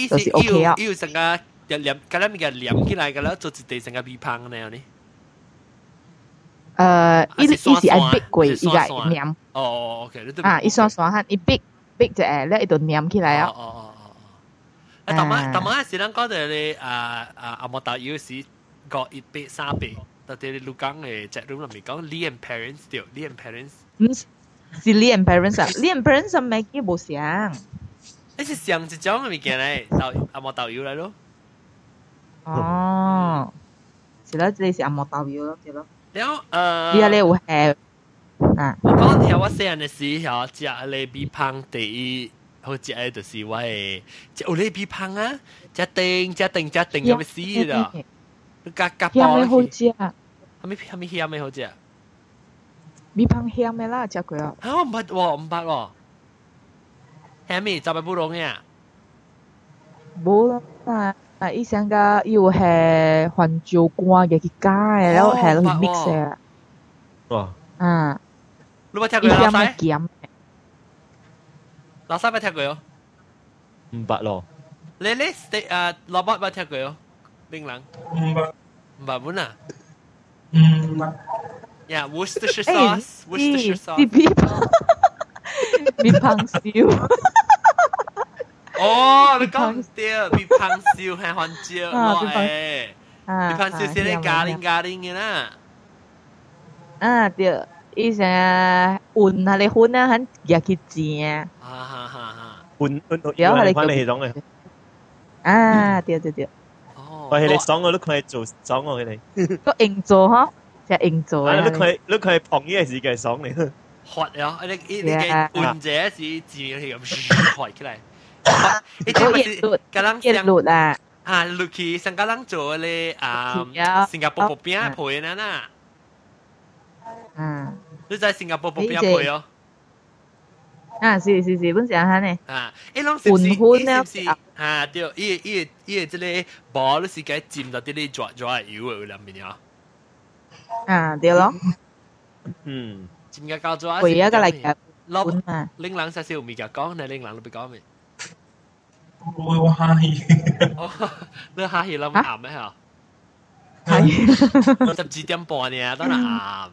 就是 OK 啊。要成个黏，噶咱咪个黏起来噶啦，做一地成个味芳那样呢。呃，伊伊是爱逼贵，伊个黏。哦，OK，啊，伊酸酸哈，伊逼逼只诶，咧伊度黏起来啊。哦哦。啊，淡仔淡仔嗰時，咱講到你啊啊阿莫達有時各一百三百，特別你錄講嘅 chat room 入面講你 and parents 掉，你 and parents。唔是你 and parents 啊，你 and parents 係咪叫冇想？你是想一種嘅物件咧，導阿莫導遊嚟咯。哦，是啦，你是阿莫導遊咯，對咯。然後呃，你阿咧有係啊？我講條我細人嘅時候，食阿咧米香第一。好食嘅就是我诶，食有你比胖啊，食定食定食定咁样死啦，你夹夹包。香好食啊！系咪系咪香咩好食？米胖香咩啦？食过啊？吓我唔捌喎，唔捌喎。香咩？就系不容易啊！冇啦，啊！以前个要系番椒干嘅去加嘅，然后系落去 mix 嘅。哇！啊！你冇听过老细？ 老三冇听过哟，唔八咯。你你诶，老八冇听过哟，槟榔。唔八，唔八本呐。唔八。呀，我是十 Worcestershire sauce. 以前換啊，你換啊，肯日結字啊。啊啊啊！換換到要換翻你種嘅。啊！對對對。哦。喂，你爽我都佢做爽我佢哋。都硬做呵，就硬做。係都佢都佢係旁呢個字嘅爽你。喝啊！你你你嘅換者字字係咁喝起嚟。你做熱熱熱熱啊！啊，落去新加坡做咧啊，新加坡嗰邊陪人啊。嗯。你在新加坡旁边陪哦。啊，是是是，本时候呢。啊，一拢是是是是啊，对，伊伊伊即个包你是该浸到啲你抓抓油嘅里面啊。啊，对咯。嗯。浸个搞抓。会啊，个嚟嘅。 攞领冷少少物件讲，你领冷都别讲咩？我我哈气，你哈气谂啱咩吓？系十二点半呢，当然啱。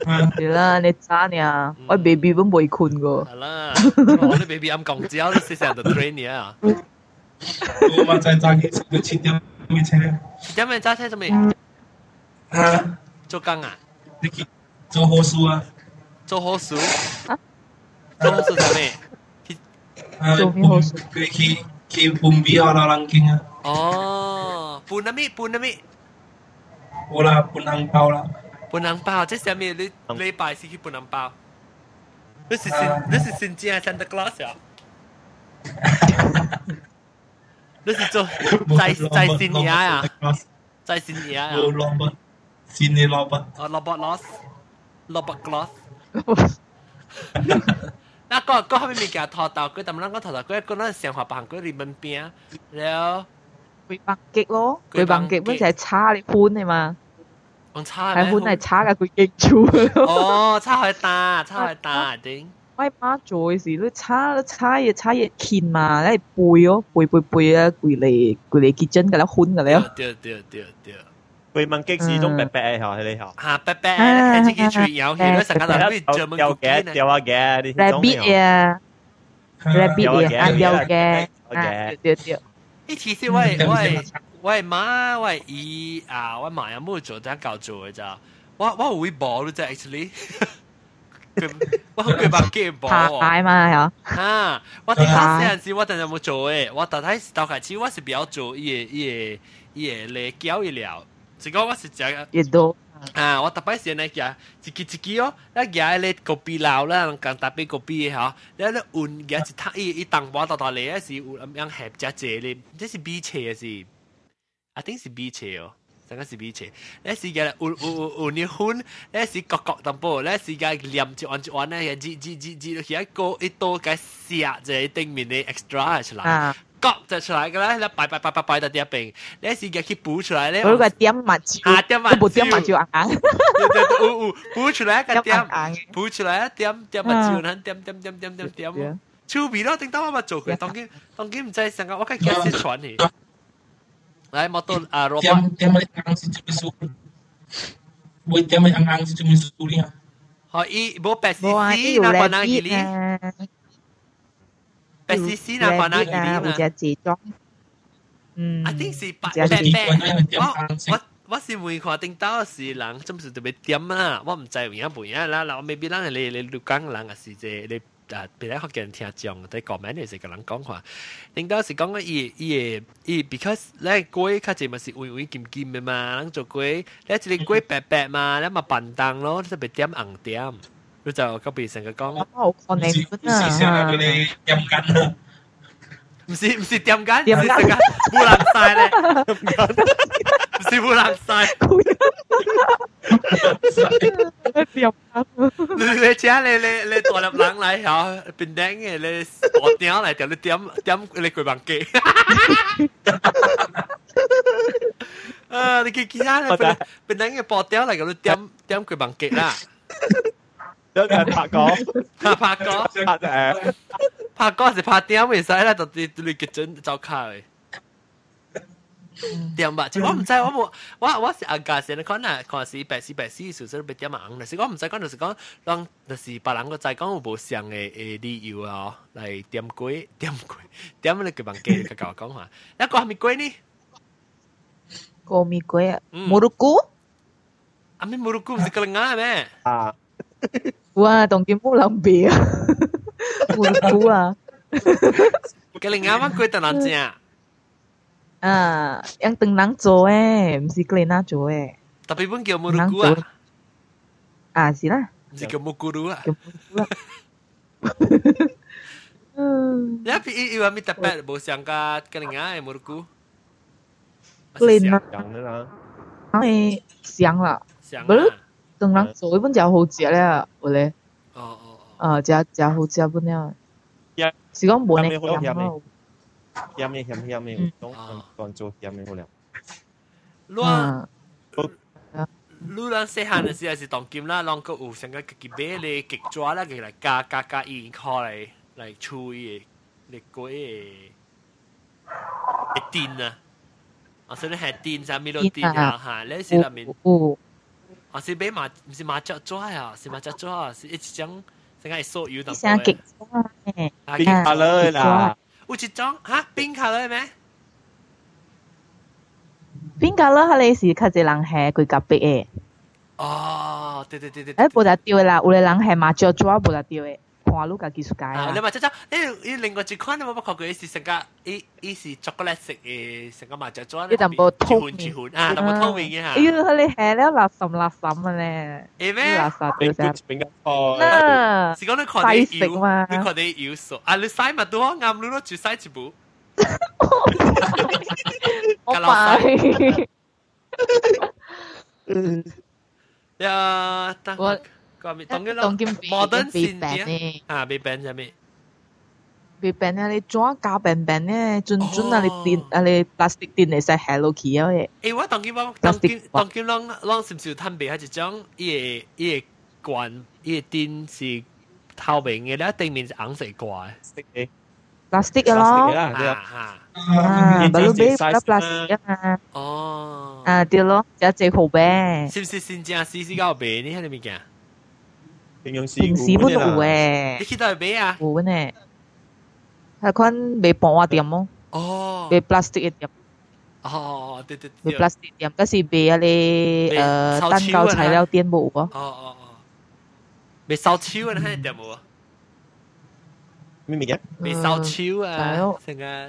系啦，你渣呢？我 baby 都未困过。系啦，我啲 baby 啱讲之后，四成就 train 呢啊。我嘛在揸嘅时候七点嘅车。七点嘅揸车做咩？啊，做工啊？你去做好事啊？做好事？做好事做咩？做咩好事？佢去去半比下啦，人经啊。哦，半啊咩？半啊咩？我啦，半红包啦。 半红包即系咩？你礼拜是去半红包？你是新你是新疆 Santa Claus 啊？你是做在在新野啊？在新野啊？我萝卜，新嘅萝卜。哦，萝卜 loss，萝卜 gloss。那个个后面物件拖到，佢抌啷个拖到，佢个那想法办佢日本边，然后佢白极咯，佢白极本就系叉你宽嘅嘛。 用叉系宽系叉嘅，佢极粗。哦，叉系大，叉系大顶。我妈做嘅时，你叉你叉嘢叉嘢钳嘛，你背哦，背背背啊，攰嚟攰嚟结真嘅啦，宽嘅了。对对对对。佢问激是种白白嘅吓，系你吓。吓白白，系自己吹有气，你成日谂住做乜有嘅，有啊嘅，你 rabbit 啊，rabbit 啊，有嘅，对对对。呢其实我我 我妈我姨啊，我妈有冇做得够做嘅咋？我我会播咯，啫 actually。我佢把机播。拍嘛系啊，我啲嗰阵时我哋有冇做诶？我大体到开始我是比较做伊个伊个伊个嚟胶一料。是讲我是食亦都啊，我特别是呢嘅，一支一支哦，那嘅咧个鼻流啦，讲特别个鼻吓，你咧换嘅一摊一一档包到到嚟是有咁样合只只咧，这是比切嘅是 ，I think 是比切哦。整个是比切，你是嘅有有有有你款，你是角角淡薄，你是嘅黏一弯一弯咧，挤挤挤挤落去一个一多嘅写就系顶面嘅 extra 出来。割就出嚟嘅啦，你摆摆摆摆摆到啲边，你一时嘅去补出嚟咧。嗰个点物照，啊点物照，冇点物照硬。对对对，有有补出嚟一个点，补出嚟一点点物照，嗱点点点点点点。超味咯，顶到我咪做佢，当然当然唔知成个我梗系几时传嚟。 来，冇到啊，罗点点咪硬是做咩数？会点咪硬硬是做咩数咧？可以冇白丝丝，那可能几哩？白丝丝那可能几哩嘛？或者自装。嗯。I think 是白白白。我我我是每看顶到是人，真是特别点啦。我唔知有影唔影啦，嗱我未必人你你录讲人啊是即你。 啊，别咧学人听讲，喺讲咩嚟？是个人讲话，顶到是讲个伊伊伊，because 咧龟较济咪是微微金金嘅嘛，人做龟，咧一个龟白白嘛，咧咪笨蛋咯，特别点红点，佢就个别成个讲。好可能啊！点紧啊！唔是唔是点紧，点紧乌兰晒咧， 唔是乌兰晒。点你你请你你你大粒人嚟吓，变顶嘅你薄点嚟就你点点你佢bằng机。啊！你见其他你变变顶嘅薄点嚟咁你点点佢bằng机啦。有人拍过，拍拍过，拍诶，拍过是拍点未使啦，就你你嘅准走开。 点吧，我唔知我冇我我是阿家先，你看啊，看是白丝白丝，少少被点硬，但是我唔知讲，就是讲，让就是别人个在讲有无相嘅诶理由啊，嚟点鬼点鬼点你佢问记个教讲话，一个系咪鬼呢？个咪鬼啊，冇得估？啊咪冇得估，唔是个人啱咩？啊！哇，当见冇谂别啊，冇得估啊！个人啱乜鬼得难正？啊 Ah, yang tenang nang eh, mesti klena eh. Tapi pun kau muru gua. Ah, sila. Jika mau kurua. Tapi ya, iwa mi tepat bos angkat kelinga ya murku. Klena. Ah, eh, siang lah. Siang lah. Siang lah. Tenang nang pun jauh jia lah, boleh. Oh, oh oh. Ah, jauh jauh hou jia pun ya. Ya. Si boleh. 是讲冇呢香咯。咸嘅咸咸嘅，当当做咸嘅好了。乱 你人细汉的时候是当金啦，啷个有成个自己买咧鸡爪啦，佢来加加加一块嚟嚟吹嘅，嚟过嘅一丁啊，我说你系丁上面都丁啊，吓，你是入面，我是买麻唔是麻雀爪啊，是麻雀爪啊， 是一张成个所有的。成鸡爪诶，冰卡乐啦，有一张吓冰卡乐咩？边个咯？你是较济人系佢隔壁嘅。哦，对对对对。诶，无得掉啦，有个人系麻雀抓无得掉嘅， 看你家技术界啊。你麻雀抓，诶，你另外一款你冇冇看过？是成个，伊伊是巧克力色嘅，成个麻雀抓。你淡薄透明，一款啊，淡薄透明嘅吓。咦，你系咧垃圾垃圾嘅咧？诶咩？垃圾嘅啫。边个错？嗱，是讲你看你油，你看你油数，啊，你洗咪多啱，你攞住洗一部。我拜。嗯。呀，当 我讲咪当嘅咯，modern 先啲啊，被 ban 咗咩？被 ban 啊！你装胶 ban ban 咧，准准啊！你电啊！你 plastic 电嚟使 Hello Kitty 嘅。诶，我当佢我当佢当佢啷啷是唔是摊俾系一张伊个伊个罐伊个电是透明嘅，咧顶面是红色挂嘅。plastic 嘅咯，啊，baru beli plastic 啊，哦，啊对咯，只只好呗，是唔是新疆试试搞俾你喺里面嘅？ 平常时平时本都有诶，你去到去买啊？有呢，系款卖半瓦店咯，哦，卖 plastic 嘅店。哦，对对对，卖 plastic 店，嗰时卖嗰啲诶蛋糕材料店冇啊。哦哦哦，卖烧超啊，喺店冇啊。咩物件？未烧超啊，成个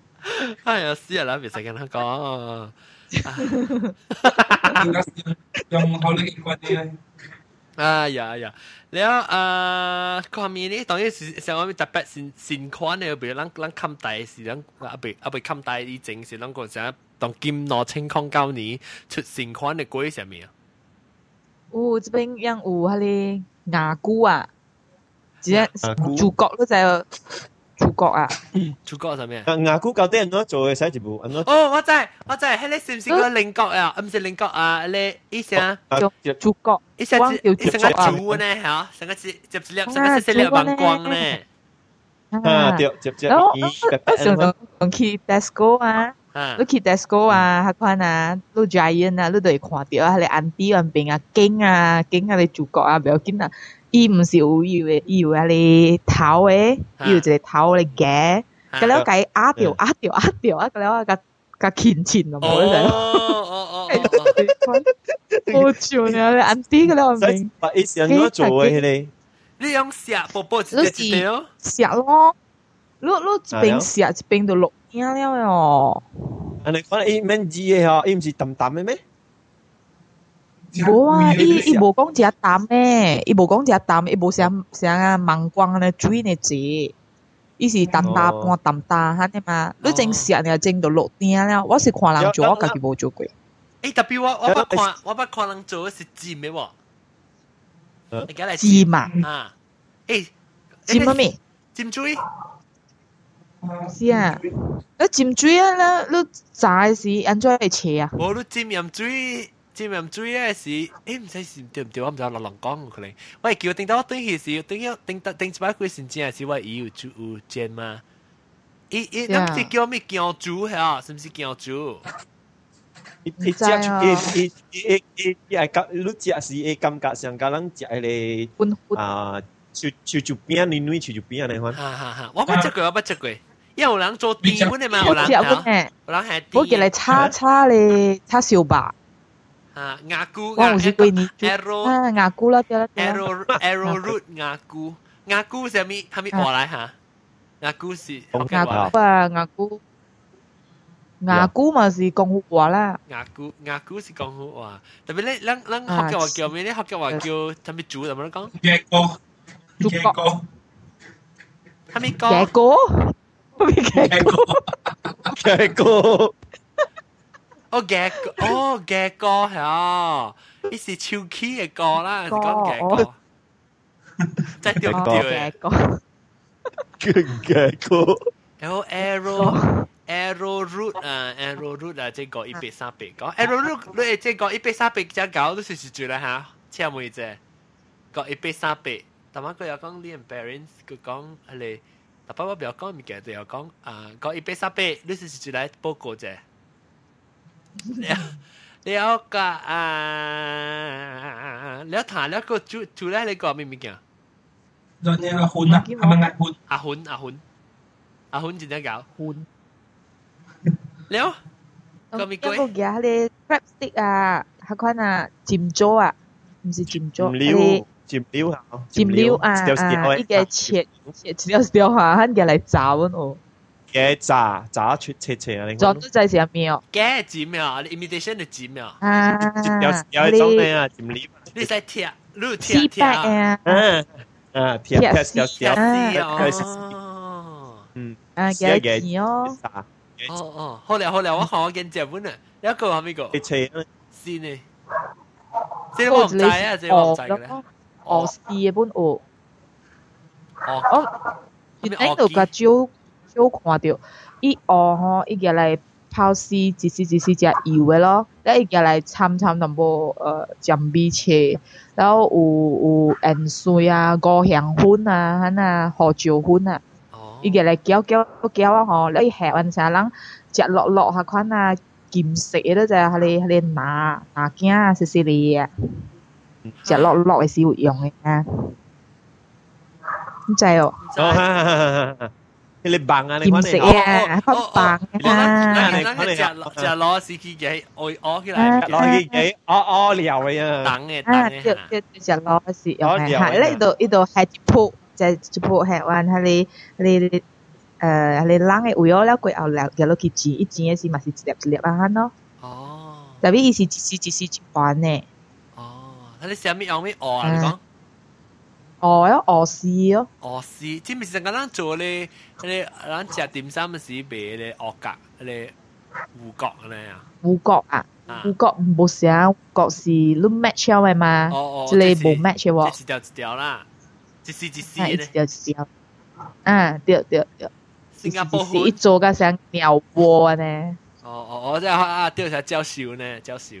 哎呀，私人諗其實咁樣講，用好啲觀點。哎呀哎呀，了啊，講面呢，當然是像我們特別新新款的，比如咱咱看待是咱啊被啊被看待以前是咱講啥，當今年清康九年出新款的鬼什麼啊？有這邊樣有迄個牙菇啊，即個主角都在。主角啊，主角系咩啊？牙菇到底安怎做嘅？写一部安怎？哦，我知我知，迄个是唔是个菱角啊？唔是菱角啊，你以前主角，一下子一成个竹呢吓，成个是接一粒，成个是一粒阳光呢。啊，对，接接。然后我想讲讲去 Tesco 啊。你去 Tesco 啊，迄款啊，你 Giant 啊，你都会看到啊，迄个 auntie 嗰边啊，景啊，景啊，你主角啊，唔要紧啊。 伊毋是有有诶，伊有啊哩头诶，伊有一个头咧夹，咁了解压掉压掉压掉啊，咁了甲甲轻轻咯，冇咧。哦哦哦，好笑呢，你安啲嘅啦，明。把以前我做嘅咧，你用石波波一只一只咯，石咯，你你一边石一边就录影了哟。安尼讲伊免字嘅嗬，伊毋是淡淡嘅咩？ 无啊，伊伊无讲食淡诶，伊无讲食淡，伊无啥啥芒光咧水呢字，伊是淡淡半淡淡吓啲嘛。你整食你又整到落定了，我是看人做，我家己无做过。诶，特别我我捌看我捌看人做是尖嘅喎，你讲嚟尖嘛？啊，诶，尖乜咩？尖水。是啊，你尖水啊，你你炸时安怎会切啊？无你尖盐水。 尖盐水咧是，诶唔使是对唔对？我唔知我乱讲可能。喂，叫我顶到我对起是顶要顶到顶一摆佢先正系是我伊有煮有煎嘛？伊伊谂是叫咩姜猪系是唔是姜猪？伊伊食伊伊伊伊伊系感，你食是会感觉上甲人食迄个啊，手手手边嫩嫩手手边安尼款。哈哈哈！我捌食过，我捌食过。因为有人做甜本嘅嘛，有人系，有人系。我叫你叉叉咧，叉烧吧。 啊，牙菇，我唔是贵你 arrow 啊，牙菇啦，对啦，arrow arrow root 牙菇，牙菇是咪系咪话来吓？牙菇是牙菇啊，牙菇， 牙姑嘛是讲福话啦。牙姑牙姑是讲福话，特别你咱咱学嘅话叫咩？你学嘅话叫乜嘢煮？咁 哦嘅哦嘅歌系啊，呢是超 key 嘅歌啦，讲嘅歌，真系调调嘅歌。嘅歌。然后 arrow。arrow root 啊，arrow root 啊，即系个一百三百个 arrow root，你即系个一百三百只狗都算是住啦吓，请妹啫，个一百三百，但系佢又讲啲 parents，佢讲系你，但爸爸唔要讲物件，就又讲啊，个一百三百，你算是住嚟报告啫， 了解啊，了他了个主主来你讲咩物件？就你阿훈啊，阿咪阿 훈， 阿훈阿 훈， 阿훈真得搞。훈了，个咪鬼？一个嘢咧，crab stick 啊，下款啊，尖椒啊，唔是尖椒，係尖椒啊，尖椒啊啊，呢個切切掉掉下，佢嚟炸我。度。嘅炸炸出切切啊！你撞到就系咩哦？嘅尖咩？你 imitation 嘅尖咩？啊，有有一种咩啊？尖料。你使贴，你贴贴啊？嗯啊，贴贴小小哦。嗯。啊，嘅钱哦。哦哦，好了好了，我学紧日本啊，一个系咩个？你切先呢？即系我唔知啊，即系我唔知嘅咧。俄式嘅本俄。哦。我原来度个招 小看着伊乌吼，伊家来泡丝，一丝一丝只油诶咯，来伊家来掺掺淡薄呃姜米切，然后有有盐水啊、五香粉啊、哈那胡椒粉啊，伊家来搅搅搅啊吼，来下完啥人食落落下款啊，金色诶都在哈里哈里拿拿姜啊，丝丝哩啊，食落落诶是有用诶啊，你知哦？你棒啊！你金色啊，好棒啊！你你食食攞司机嘅，我我起来攞机机，屙屙尿嘅啊！等嘅等嘅，就就就攞时用嘅，系呢度呢度系一铺。就一铺系话系你你诶系你冷嘅会咗了过后了，嘅落去煎，一煎嘅时咪是一粒一粒啊吓咯。哦。特别伊是一时一时一盘呢。哦，睇你食咩用咩鹅啊？你讲。 鹅咯，鹅丝咯。鹅丝，即系成个人做咧，你咱食点心嘅时卖咧鹅角，咧芋角咧啊。芋角啊？芋角冇食啊，芋角是你 match 嘅嘛？哦哦。即系冇 match 嘅喎。一条一条啦。一丝一丝咧，一条一条，啊，对对对，新加坡一做个像鸟窝呢。哦哦，我即系啊，对下招少呢，招少。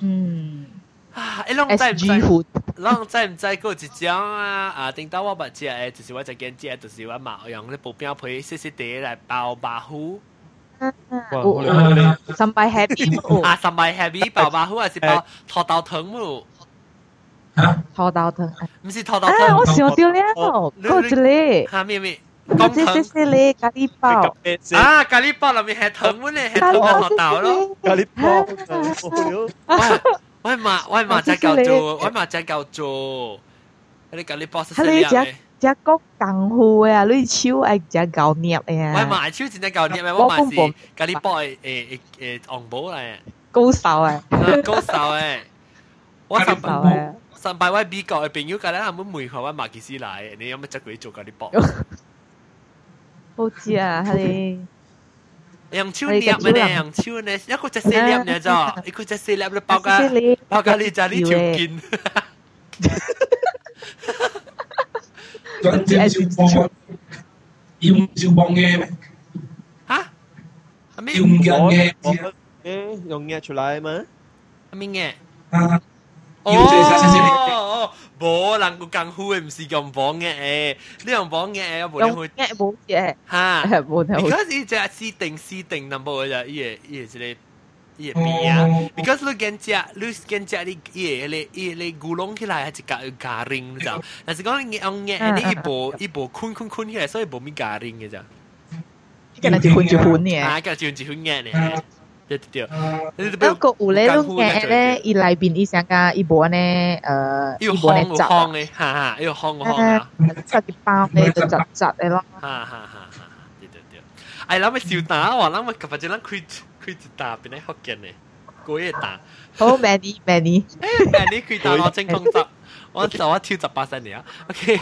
嗯。 啊，你拢知唔知？拢知唔知？嗰一种啊啊，顶到我捌食诶，就是我只间食，就是我嘛用啲布标皮细细地嚟包白虎。三百 happy 啊，三百 happy 包白虎还是包土豆汤冇？土豆汤，唔是土豆汤。啊，我想到了，嗰一粒。吓咩咩？讲即系即系咖喱包。啊，咖喱包入面系汤嘅咧，系汤嘅土豆咯。咖喱包。 喂嘛，喂嘛，只够做，喂嘛，只够做。你咖喱包系你只只个功夫啊，你手系只够捏啊。喂嘛，手真系够捏啊，我嘛是咖喱包诶诶诶红宝嚟。高手啊！高手诶，我上班。上拜位美国嘅朋友，隔日啱啱门口揾马吉斯嚟，你有乜执佢做嗰啲博？好知啊，系 用手捏咩咧？用手咧，一个只细捏咧咋？一个只细捏咧包架包架你就你条筋。嗰只小帮，用小帮嘅咩？吓？系咩？用人嘅，诶，用嘢出嚟嘛？系咩嘅？啊！ 哦哦，冇人个功夫嘅唔是咁绑嘅诶，呢样绑嘅诶，冇人去冇嘅吓，冇人。because 呢只私定私定 number 就依个依个是咧依个边啊，because 你见只你见只你依你依你咕窿起来系一个加రిం就，但是讲你用嘅你一部一部坤坤坤起来，所以冇咩加రిం嘅咋。一个人一款一款嘅，啊，一个人一款嘅 咧。对对对，那个有咧，拢嘅咧，伊内边伊想甲伊无呢，呃，伊无呢杂嘅，哈哈，伊有烘烘啊，出啲包咧就杂杂嘅咯。哈哈哈哈，对对对。 哎，咱咪笑打喎，咱咪或者咱开开一打边咧福建嘅，嗰一打。好，many many，诶，many 开打攞清空汁。 我就我跳十八十年啊，OK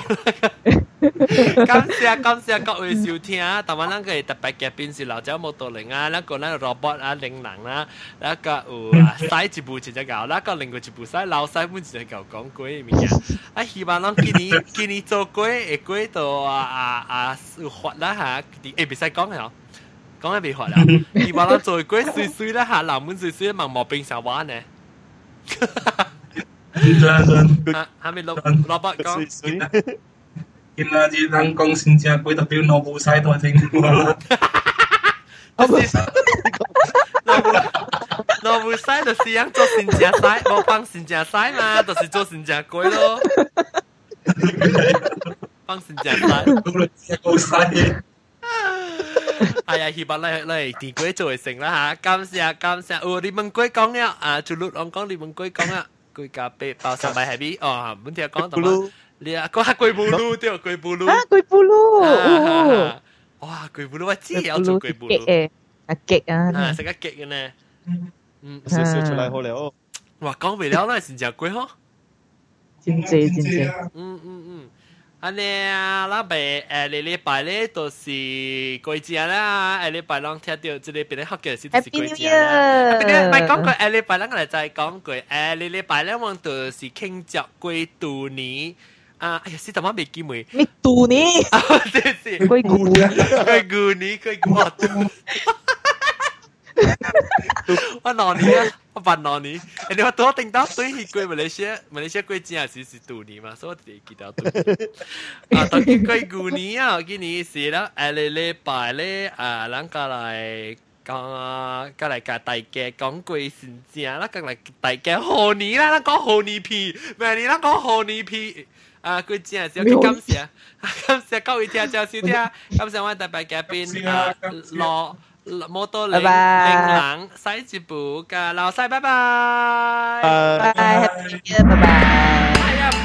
感謝感謝各位收聽啊！台灣咱個特別嘅邊是老椒木道靈啊，那個咱 robot 啊靈能啦，那個有啊使一部一隻狗，那個另外一部使老使本一隻狗講過嘅物件。啊，希望咱今年今年做鬼會鬼到啊啊啊有發啦嚇，誒別使講係講係未發啦。希望咱做鬼水水啦嚇，南門水水問毛病小話呢。真真，还没落落北讲。今仔日人讲新加坡特别脑部晒多正啦。脑部晒就是样做新加晒，冇帮新加晒嘛，就是做新加坡咯。帮新加晒。好晒。系啊，希望你你地龟做会成啦吓，感谢感谢。哦，你问龟讲了啊，就录我讲你问龟讲啊。 龟咖啡包上咪系咪？哦，本条讲到嘛，你啊讲下龟布鲁对，龟布鲁。啊，龟布鲁。哇，龟布鲁我知有做龟布鲁。诶，啊极啊。啊，食个极嘅呢。嗯，少少出嚟好了。哇，讲未了，那系真正贵嗬。真正真正。嗯嗯嗯。 安尼啊，那边诶，你礼拜咧都是过节啦，诶礼拜啷听到即系边啲学嘅是都是过节啦。边啲唔系讲过诶礼拜啷，我哋就系讲过诶你礼拜咧，我都是庆祝过度年。啊，哎呀，死怎么未记梅？咩度年？啊，对是。过古年，过古年，过古度。 我哪年啊？我扮哪年？你话多定到对去过马来西亚，马来西亚过节啊，是是度年嘛，所以我哋记得度。啊，当然过古年啊，今年是啦，诶，你礼拜咧，啊，咱过来讲，过来教大家讲过新正啦，过来大家贺年啦，咱讲贺年片，明年咱讲贺年片。啊，佢真系少啲感谢，感谢各位听众收听，感谢我特别嘉宾啊，罗。 摩多零零冷西接部嘅老塞，拜拜，拜拜，拜拜。